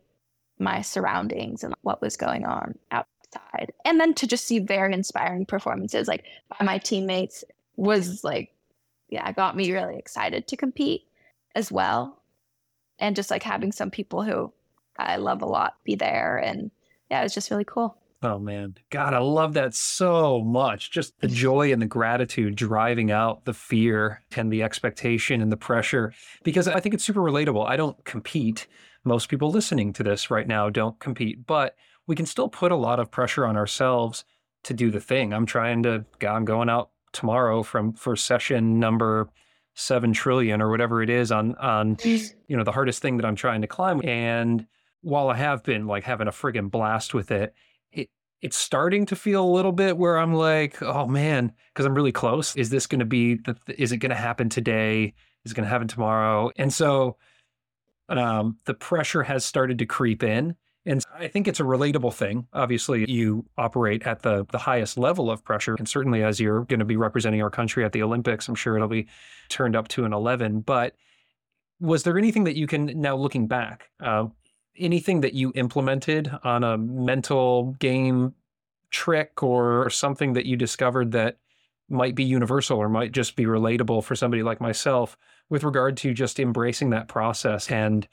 my surroundings and what was going on outside. And then to just see very inspiring performances like by my teammates was like, yeah, got me really excited to compete as well. And just like having some people who I love a lot be there and yeah, it was just really cool. Oh man, God, I love that so much. Just the joy and the gratitude driving out the fear and the expectation and the pressure. Because I think it's super relatable. I don't compete. Most people listening to this right now don't compete, but we can still put a lot of pressure on ourselves to do the thing. I'm trying to, I'm going out tomorrow from for session number seven trillion or whatever it is on on mm. you know the hardest thing that I'm trying to climb. And while I have been like having a friggin' blast with it, it it's starting to feel a little bit where I'm like, oh man, because I'm really close. Is this going to be? The, is it going to happen today? Is it going to happen tomorrow? And so, um, the pressure has started to creep in, and I think it's a relatable thing. Obviously, you operate at the the highest level of pressure, and certainly as you're going to be representing our country at the Olympics, I'm sure it'll be turned up to an 11. But was there anything that you can now looking back? Uh, anything that you implemented on a mental game trick or something that you discovered that might be universal or might just be relatable for somebody like myself with regard to just embracing that process and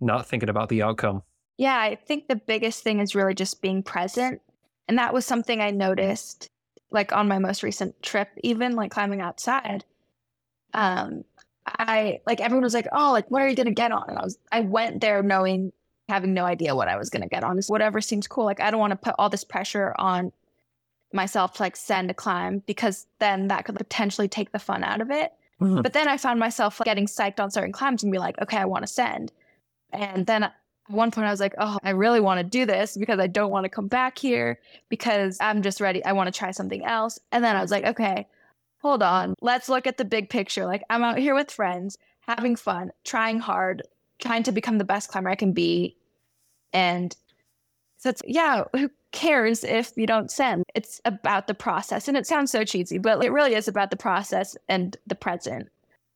not thinking about the outcome? Yeah, I think the biggest thing is really just being present. And that was something I noticed like on my most recent trip, even like climbing outside. Um, I like everyone was like, "Oh, like what are you gonna get on?" And I was, I went there knowing having no idea what I was going to get on. Whatever seems cool. Like I don't want to put all this pressure on myself to like send a climb because then that could potentially take the fun out of it. Mhm. But then I found myself like, getting psyched on certain climbs and be like, okay, I want to send. And then at one point I was like, oh, I really want to do this because I don't want to come back here because I'm just ready. I want to try something else. And then I was like, okay, hold on. Let's look at the big picture. Like I'm out here with friends, having fun, trying hard, trying to become the best climber I can be. And so it's, yeah, who cares if you don't send? It's about the process. And it sounds so cheesy, but it really is about the process and the present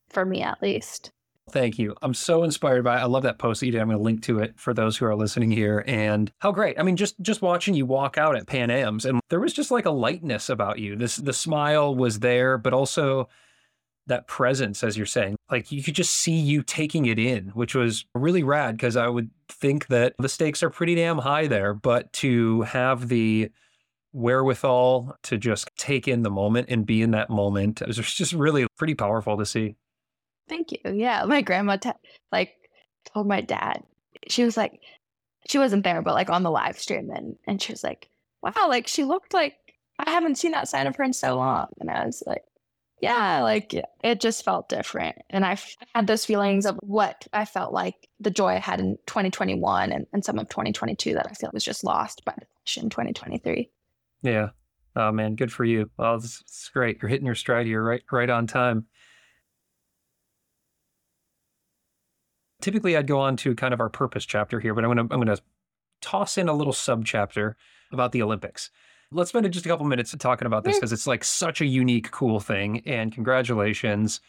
for me at least. Thank you. I'm so inspired by it. I love that post that you did. I'm going to link to it for those who are listening here. And how great. I mean, just just watching you walk out at Pan Am's and there was just like a lightness about you. This the smile was there, but also that presence, as you're saying. Like you could just see you taking it in, which was really rad because I would think that the stakes are pretty damn high there. But to have the wherewithal to just take in the moment and be in that moment, it was just really pretty powerful to see. Thank you. Yeah, my grandma t- like told my dad. She was like, she wasn't there, but like on the live stream, and and she was like, "Wow, like she looked like I haven't seen that side of her in so long." And I was like, "Yeah, like it just felt different." And I had those feelings of what I felt like the joy I had in 2021 and, and some of 2022 that I feel was just lost by in 2023. Yeah. Oh man, good for you. Well, it's, it's great. You're hitting your stride here, right, right on time. Typically, I'd go on to kind of our purpose chapter here, but I'm gonna I'm gonna toss in a little sub chapter about the Olympics. Let's spend just a couple minutes talking about this because it's like such a unique, cool thing. And congratulations.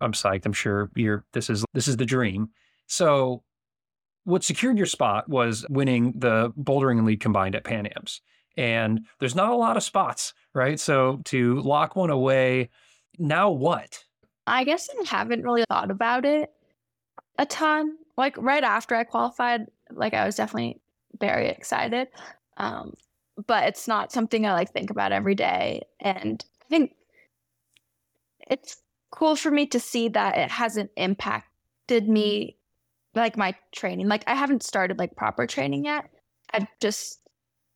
I'm psyched. I'm sure you're. This is this is the dream. So, what secured your spot was winning the bouldering and lead combined at Pan Am's and there's not a lot of spots, right? So to lock one away, now what? I guess I haven't really thought about it a ton. Like right after I qualified, like I was definitely very excited. Um, but it's not something I like think about every day. And I think it's cool for me to see that it hasn't impacted me like my training. Like I haven't started like proper training yet. I just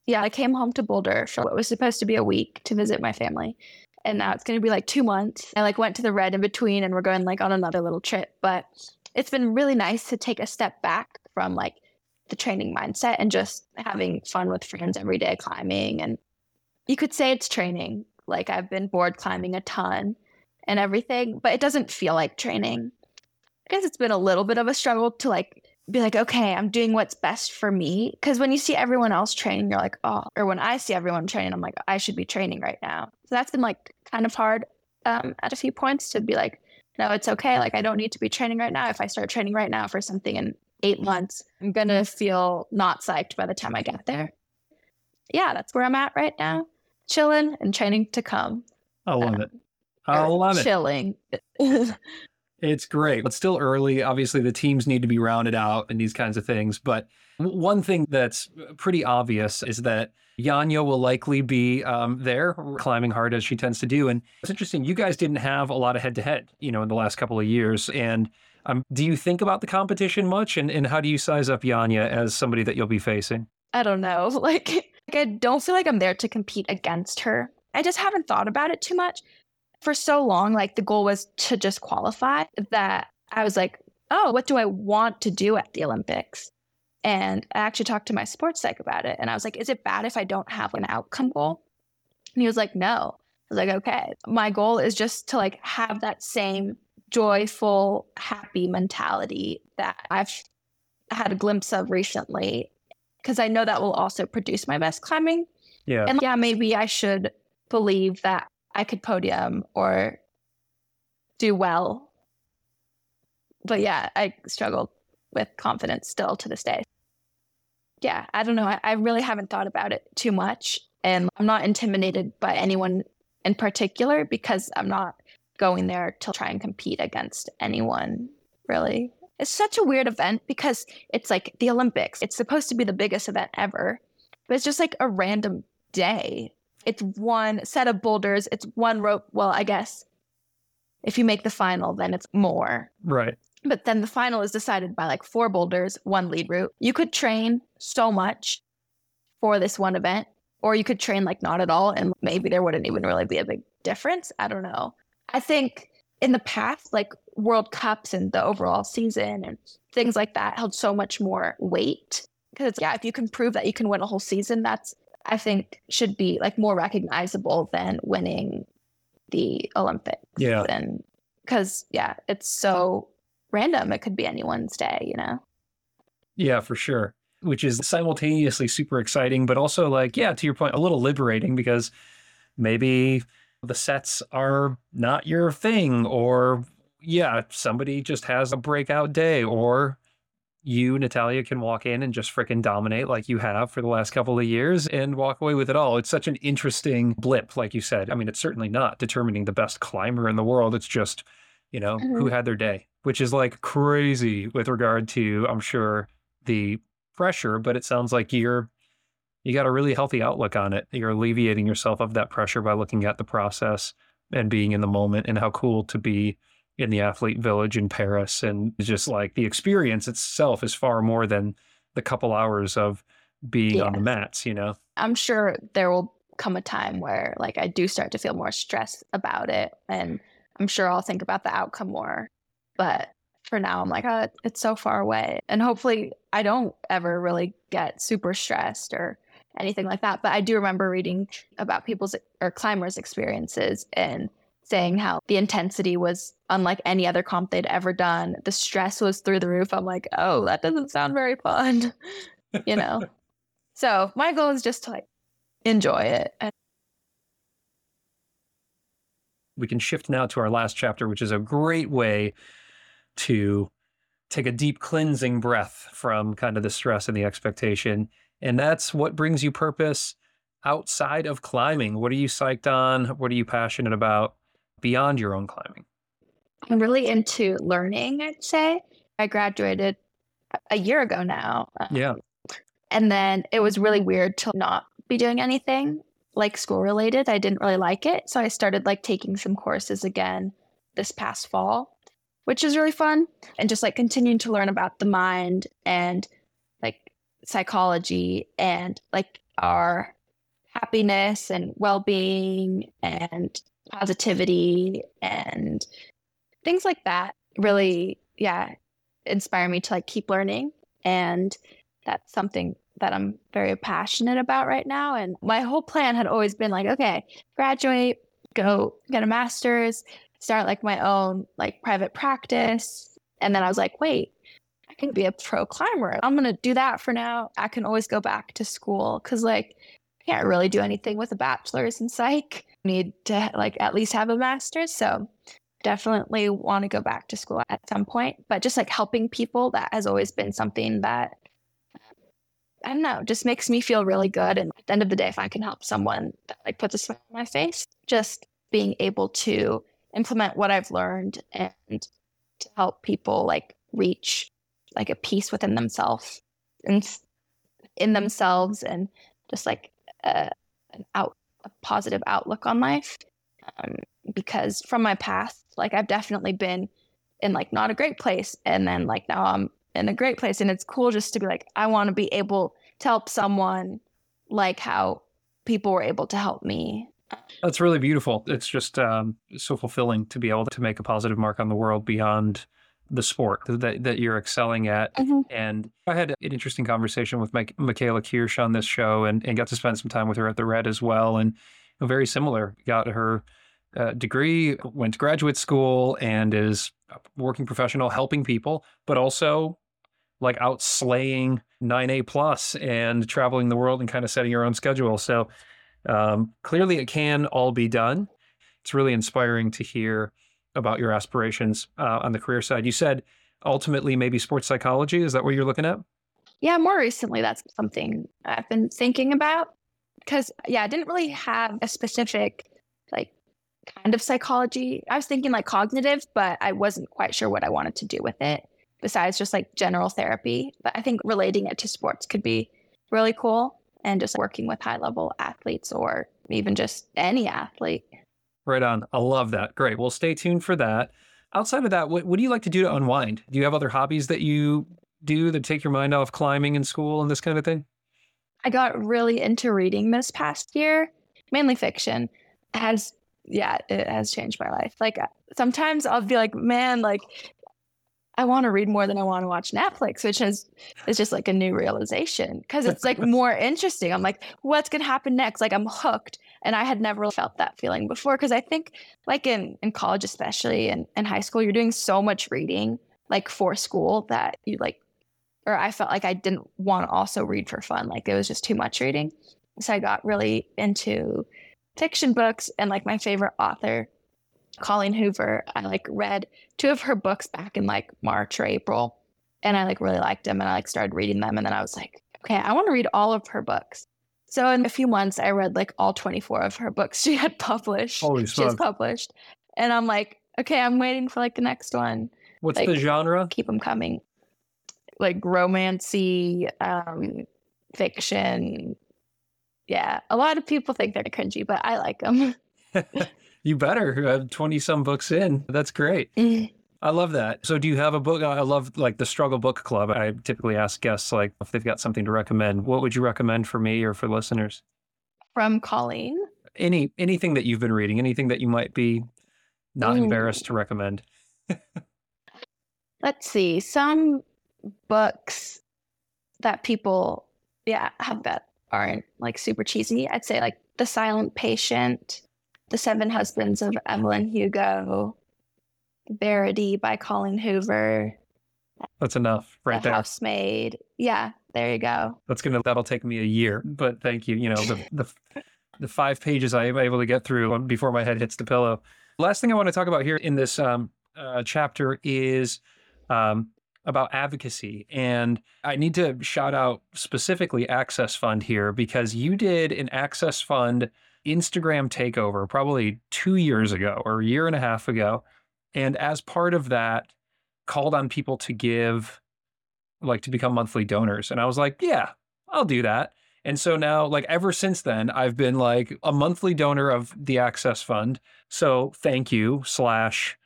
yeah, I came home to Boulder for what was supposed to be a week to visit my family and now it's going to be like two months. I like went to the red in between, and we're going like on another little trip. But it's been really nice to take a step back from like the training mindset and just having fun with friends every day climbing. And you could say it's training. Like I've been bored climbing a ton and everything, but it doesn't feel like training. I guess it's been a little bit of a struggle to like be like, okay, I'm doing what's best for me. Because when you see everyone else training, you're like, oh, or when I see everyone training, I'm like, I should be training right now. So that's been like kind of hard um, at a few points to be like, no, it's okay. Like, I don't need to be training right now. If I start training right now for something in eight months, I'm going to feel not psyched by the time I get there. Yeah, that's where I'm at right now. Chilling and training to come. I love Um, it. I or love it. Chilling. *laughs* It's great. It's still early. Obviously, the teams need to be rounded out and these kinds of things. But one thing that's pretty obvious is that Janja will likely be um, there climbing hard as she tends to do. And it's interesting. You guys didn't have a lot of head to head, you know, in the last couple of years. And um, do you think about the competition much? And, and how do you size up Janja as somebody that you'll be facing? I don't know. *laughs* Like, like, I don't feel like I'm there to compete against her. I just haven't thought about it too much. For so long, like the goal was to just qualify that I was like, oh, what do I want to do at the Olympics? And I actually talked to my sports psych about it. And I was like, is it bad if I don't have an outcome goal? And he was like, no. I was like, okay. My goal is just to like have that same joyful, happy mentality that I've had a glimpse of recently because I know that will also produce my best climbing. Yeah. And yeah, maybe I should believe that I could podium or do well. But yeah, I struggle with confidence still to this day. Yeah, I don't know. I, I really haven't thought about it too much. And I'm not intimidated by anyone in particular because I'm not going there to try and compete against anyone, really. It's such a weird event because it's like the Olympics. It's supposed to be the biggest event ever, but it's just like a random day. It's one set of boulders, it's one rope. Well, I guess if you make the final, then it's more. Right. But then the final is decided by like four boulders, one lead route. You could train so much for this one event, Or you could train like not at all, and maybe there wouldn't even really be a big difference. I don't know. I think in the past, like World Cups and the overall season and things like that held so much more weight. Because, yeah, if you can prove that you can win a whole season, that's, I think, should be like more recognizable than winning the Olympics. Yeah. And because, yeah, it's so random. It could be anyone's day, you know? Yeah, for sure. Which is simultaneously super exciting, but also like, yeah, to your point, a little liberating because maybe the sets are not your thing, or yeah, somebody just has a breakout day, or you, Natalia, can walk in and just freaking dominate like you have for the last couple of years and walk away with it all. It's such an interesting blip, like you said. I mean, it's certainly not determining the best climber in the world. It's just, you know, mm-hmm. who had their day, which is like crazy with regard to, I'm sure, the pressure, but it sounds like you're you got a really healthy outlook on it. You're alleviating yourself of that pressure by looking at the process and being in the moment and how cool to be in the athlete village in Paris. And just like the experience itself is far more than the couple hours of being yes. on the mats, you know? I'm sure there will come a time where like I do start to feel more stressed about it. And I'm sure I'll think about the outcome more. But for now, I'm like, oh, it's so far away. And hopefully I don't ever really get super stressed or anything like that. But I do remember reading about people's or climbers' experiences and saying how the intensity was unlike any other comp they'd ever done. The stress was through the roof. I'm like, oh, that doesn't sound very fun, *laughs* you know? so my goal is just to like enjoy it. And- we can shift now to our last chapter, which is a great way to take a deep cleansing breath from kind of the stress and the expectation and that's what brings you purpose outside of climbing. What are you psyched on? What are you passionate about beyond your own climbing? I'm really into learning, I'd say. I graduated a year ago now. Um, yeah. And then it was really weird to not be doing anything like school related. I didn't really like it. So I started like taking some courses again this past fall, which is really fun. And just like continuing to learn about the mind and psychology and like our happiness and well-being and positivity and things like that really yeah inspire me to like keep learning. And that's something that I'm very passionate about right now. And my whole plan had always been like okay graduate go get a master's start like my own like private practice. And then I was like wait I can be a pro climber. I'm going to do that for now. I can always go back to school because, like, I can't really do anything with a bachelor's in psych. I need to, like, at least have a master's. So, definitely want to go back to school at some point. But just like helping people, that has always been something that I don't know, just makes me feel really good. And at the end of the day, if I can help someone that like puts a smile on my face, just being able to implement what I've learned and to help people like reach like a peace within themselves and in themselves and just like a, an out a positive outlook on life. Um, because from my past like i've definitely been in like not a great place and then like now i'm in a great place and it's cool just to be like i want to be able to help someone like how people were able to help me. That's really beautiful. It's just um, so fulfilling to be able to make a positive mark on the world beyond the sport that, that you're excelling at. Mm-hmm. And I had an interesting conversation with Mike, Michaela Kiersch on this show and, and got to spend some time with her at the Red as well. And very similar, got her uh, degree, went to graduate school, and is a working professional helping people, but also like out slaying 9A plus and traveling the world and kind of setting your own schedule. So um, clearly it can all be done. It's really inspiring to hear about your aspirations uh, on the career side. You said ultimately maybe sports psychology. Is that what you're looking at? Yeah, more recently, that's something I've been thinking about because, yeah, I didn't really have a specific, like, kind of psychology. I was thinking like cognitive, but I wasn't quite sure what I wanted to do with it besides just like general therapy. But I think relating it to sports could be really cool and just working with high level athletes or even just any athlete. Right on. I love that. Great. Well, stay tuned for that. Outside of that, what, what do you like to do to unwind? Do you have other hobbies that you do that take your mind off climbing and school and this kind of thing? I got really into reading this past year, mainly fiction. It has yeah, it has changed my life. Like uh, sometimes I'll be like, man, like I want to read more than I want to watch Netflix, which is is just like a new realization because it's like *laughs* more interesting. I'm like, what's gonna happen next? Like I'm hooked, and I had never felt that feeling before because I think like in in college, especially and in high school, you're doing so much reading like for school that you like, or I felt like I didn't want to also read for fun. Like it was just too much reading, so I got really into fiction books and like my favorite author Colleen Hoover. I like read two of her books back in like March or April, and I like really liked them, and I like started reading them, and then I was like, okay, I want to read all of her books. So in a few months, I read like all 24 of her books *laughs* she had published. Holy she has published, and I'm like, okay, I'm waiting for like the next one. What's like, the genre? Keep them coming. Like romancy, um, fiction. Yeah, a lot of people think they're cringy, but I like them. *laughs* *laughs* You better Who have 20 some books in. That's great. I love that. So do you have a book? I love like the Struggle Book Club. I typically ask guests like if they've got something to recommend. What would you recommend for me or for listeners? From Colleen? Any anything that you've been reading, anything that you might be not Ooh. embarrassed to recommend. *laughs* Let's see. Some books that people yeah, have that aren't like super cheesy. I'd say like The Silent Patient the Seven Husbands of Evelyn Hugo, Verity by Colleen Hoover. That's enough right the there. Housemaid. Yeah, there you go. That's gonna that'll take me a year, but thank you. You know the the the five pages I am able to get through before my head hits the pillow. Last thing I want to talk about here in this um, uh, chapter is um, about advocacy. And I need to shout out specifically Access Fund here because you did an Access Fund Instagram takeover probably two years ago or a year and a half ago. And as part of that, called on people to give, like to become monthly donors. And I was like, yeah, I'll do that. And so now, like ever since then, I've been like a monthly donor of the Access Fund. So thank you, slash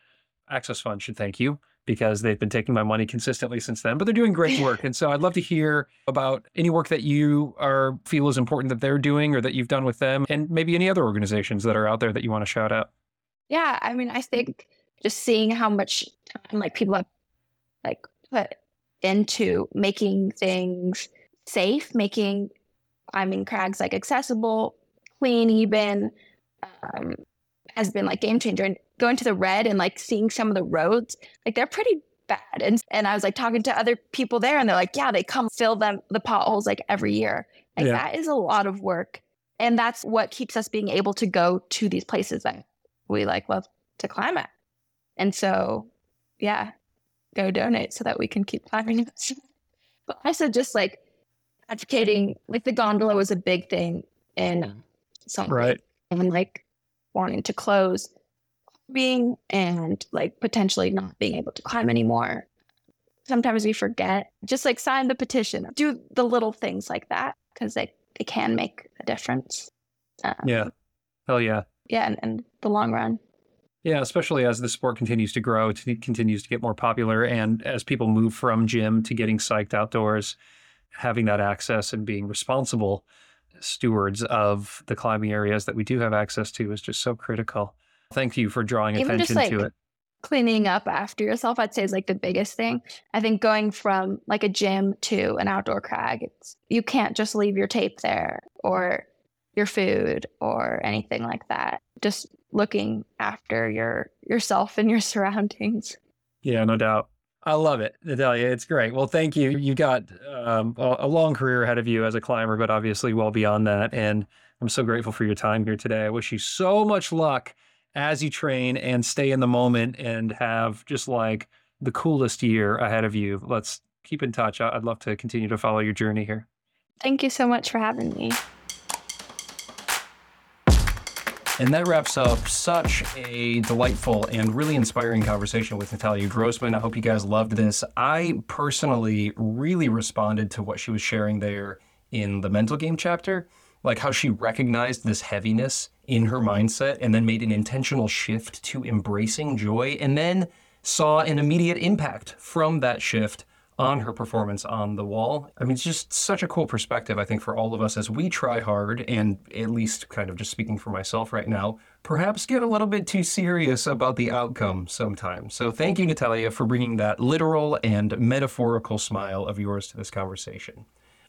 Access Fund should thank you because they've been taking my money consistently since then. But they're doing great work, and so I'd love to hear about any work that you are feel is important that they're doing or that you've done with them, and maybe any other organizations that are out there that you want to shout out. Yeah, I mean, I think just seeing how much time like people have like put into making things safe, making climbing crags like accessible, clean, even um, has been like game changer. And going to the red and like seeing some of the roads, like they're pretty bad. And and I was like talking to other people there, and they're like, yeah, they come fill them the potholes like every year. Like yeah. that is a lot of work, and that's what keeps us being able to go to these places that we like love to climb at. And so, yeah, go donate so that we can keep climbing. *laughs* but I said just like advocating, like the gondola was a big thing in something, right? And like wanting to close being and like potentially not being able to climb anymore. Sometimes we forget. Just like sign the petition, do the little things like that because they, they can make a difference. Um, yeah. Hell yeah. Yeah. And, and the long run. Yeah, especially as the sport continues to grow, it continues to get more popular, and as people move from gym to getting psyched outdoors, having that access and being responsible stewards of the climbing areas that we do have access to is just so critical. Thank you for drawing Even attention like to it. Cleaning up after yourself, I'd say is like the biggest thing. I think going from like a gym to an outdoor crag, it's you can't just leave your tape there or your food or anything like that. Just looking after your yourself and your *laughs* surroundings. Yeah, no doubt. I love it, Natalia. It's great. Well, thank you. You've got um, a long career ahead of you as a climber, but obviously well beyond that. And I'm so grateful for your time here today. I wish you so much luck as you train and stay in the moment and have just like the coolest year ahead of you. Let's keep in touch. I'd love to continue to follow your journey here. Thank you so much for having me. And that wraps up such a delightful and really inspiring conversation with Natalia Grossman. I hope you guys loved this. I personally really responded to what she was sharing there in the mental game chapter, like how she recognized this heaviness in her mindset and then made an intentional shift to embracing joy and then saw an immediate impact from that shift on her performance on the wall. I mean, it's just such a cool perspective, I think, for all of us as we try hard, and at least kind of just speaking for myself right now, perhaps get a little bit too serious about the outcome sometimes. So thank you, Natalia, for bringing that literal and metaphorical smile of yours to this conversation.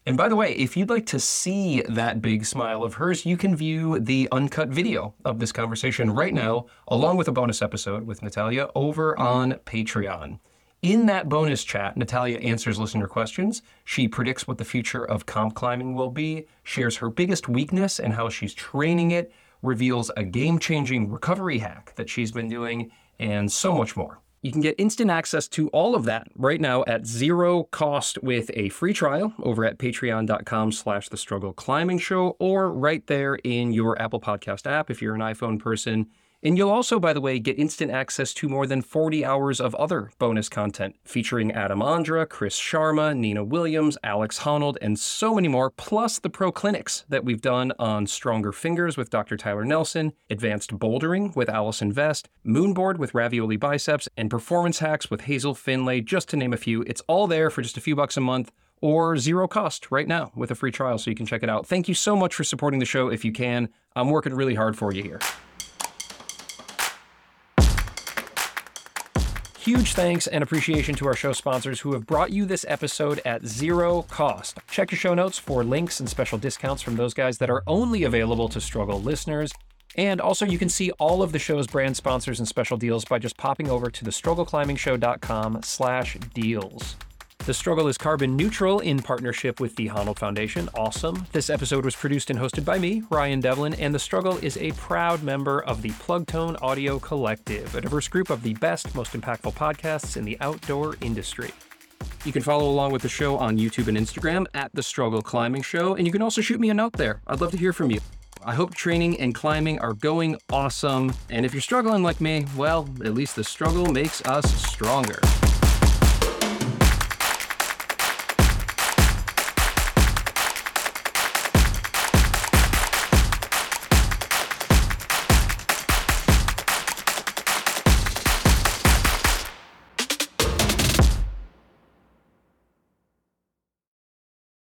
And by the way, if you'd like to see that big smile of hers, you can view the uncut video of this conversation right now, along with a bonus episode with Natalia over on Patreon. In that bonus chat, Natalia answers listener questions. She predicts what the future of comp climbing will be, shares her biggest weakness and how she's training it, reveals a game changing recovery hack that she's been doing, and so much more. You can get instant access to all of that right now at zero cost with a free trial over at patreon.com slash the struggle climbing show or right there in your Apple Podcast app if you're an iPhone person. And you'll also, by the way, get instant access to more than 40 hours of other bonus content featuring Adam Ondra, Chris Sharma, Nina Williams, Alex Honnold, and so many more, plus the pro clinics that we've done on Stronger Fingers with Dr. Tyler Nelson, Advanced Bouldering with Allison Vest, Moonboard with Ravioli Biceps, and Performance Hacks with Hazel Findlay, just to name a few. It's all there for just a few bucks a month or zero cost right now with a free trial so you can check it out. Thank you so much for supporting the show if you can. I'm working really hard for you here. Huge thanks and appreciation to our show sponsors who have brought you this episode at zero cost. Check your show notes for links and special discounts from those guys that are only available to struggle listeners. And also, you can see all of the show's brand sponsors and special deals by just popping over to thestruggleclimbingshow.com slash deals. The Struggle is carbon neutral in partnership with the Honnold Foundation. Awesome. This episode was produced and hosted by me, Ryan Devlin, and The Struggle is a proud member of the Plug Tone Audio Collective, a diverse group of the best, most impactful podcasts in the outdoor industry. You can follow along with the show on YouTube and Instagram at The Struggle Climbing Show, and you can also shoot me a note there. I'd love to hear from you. I hope training and climbing are going awesome, and if you're struggling like me, well, at least the struggle makes us stronger.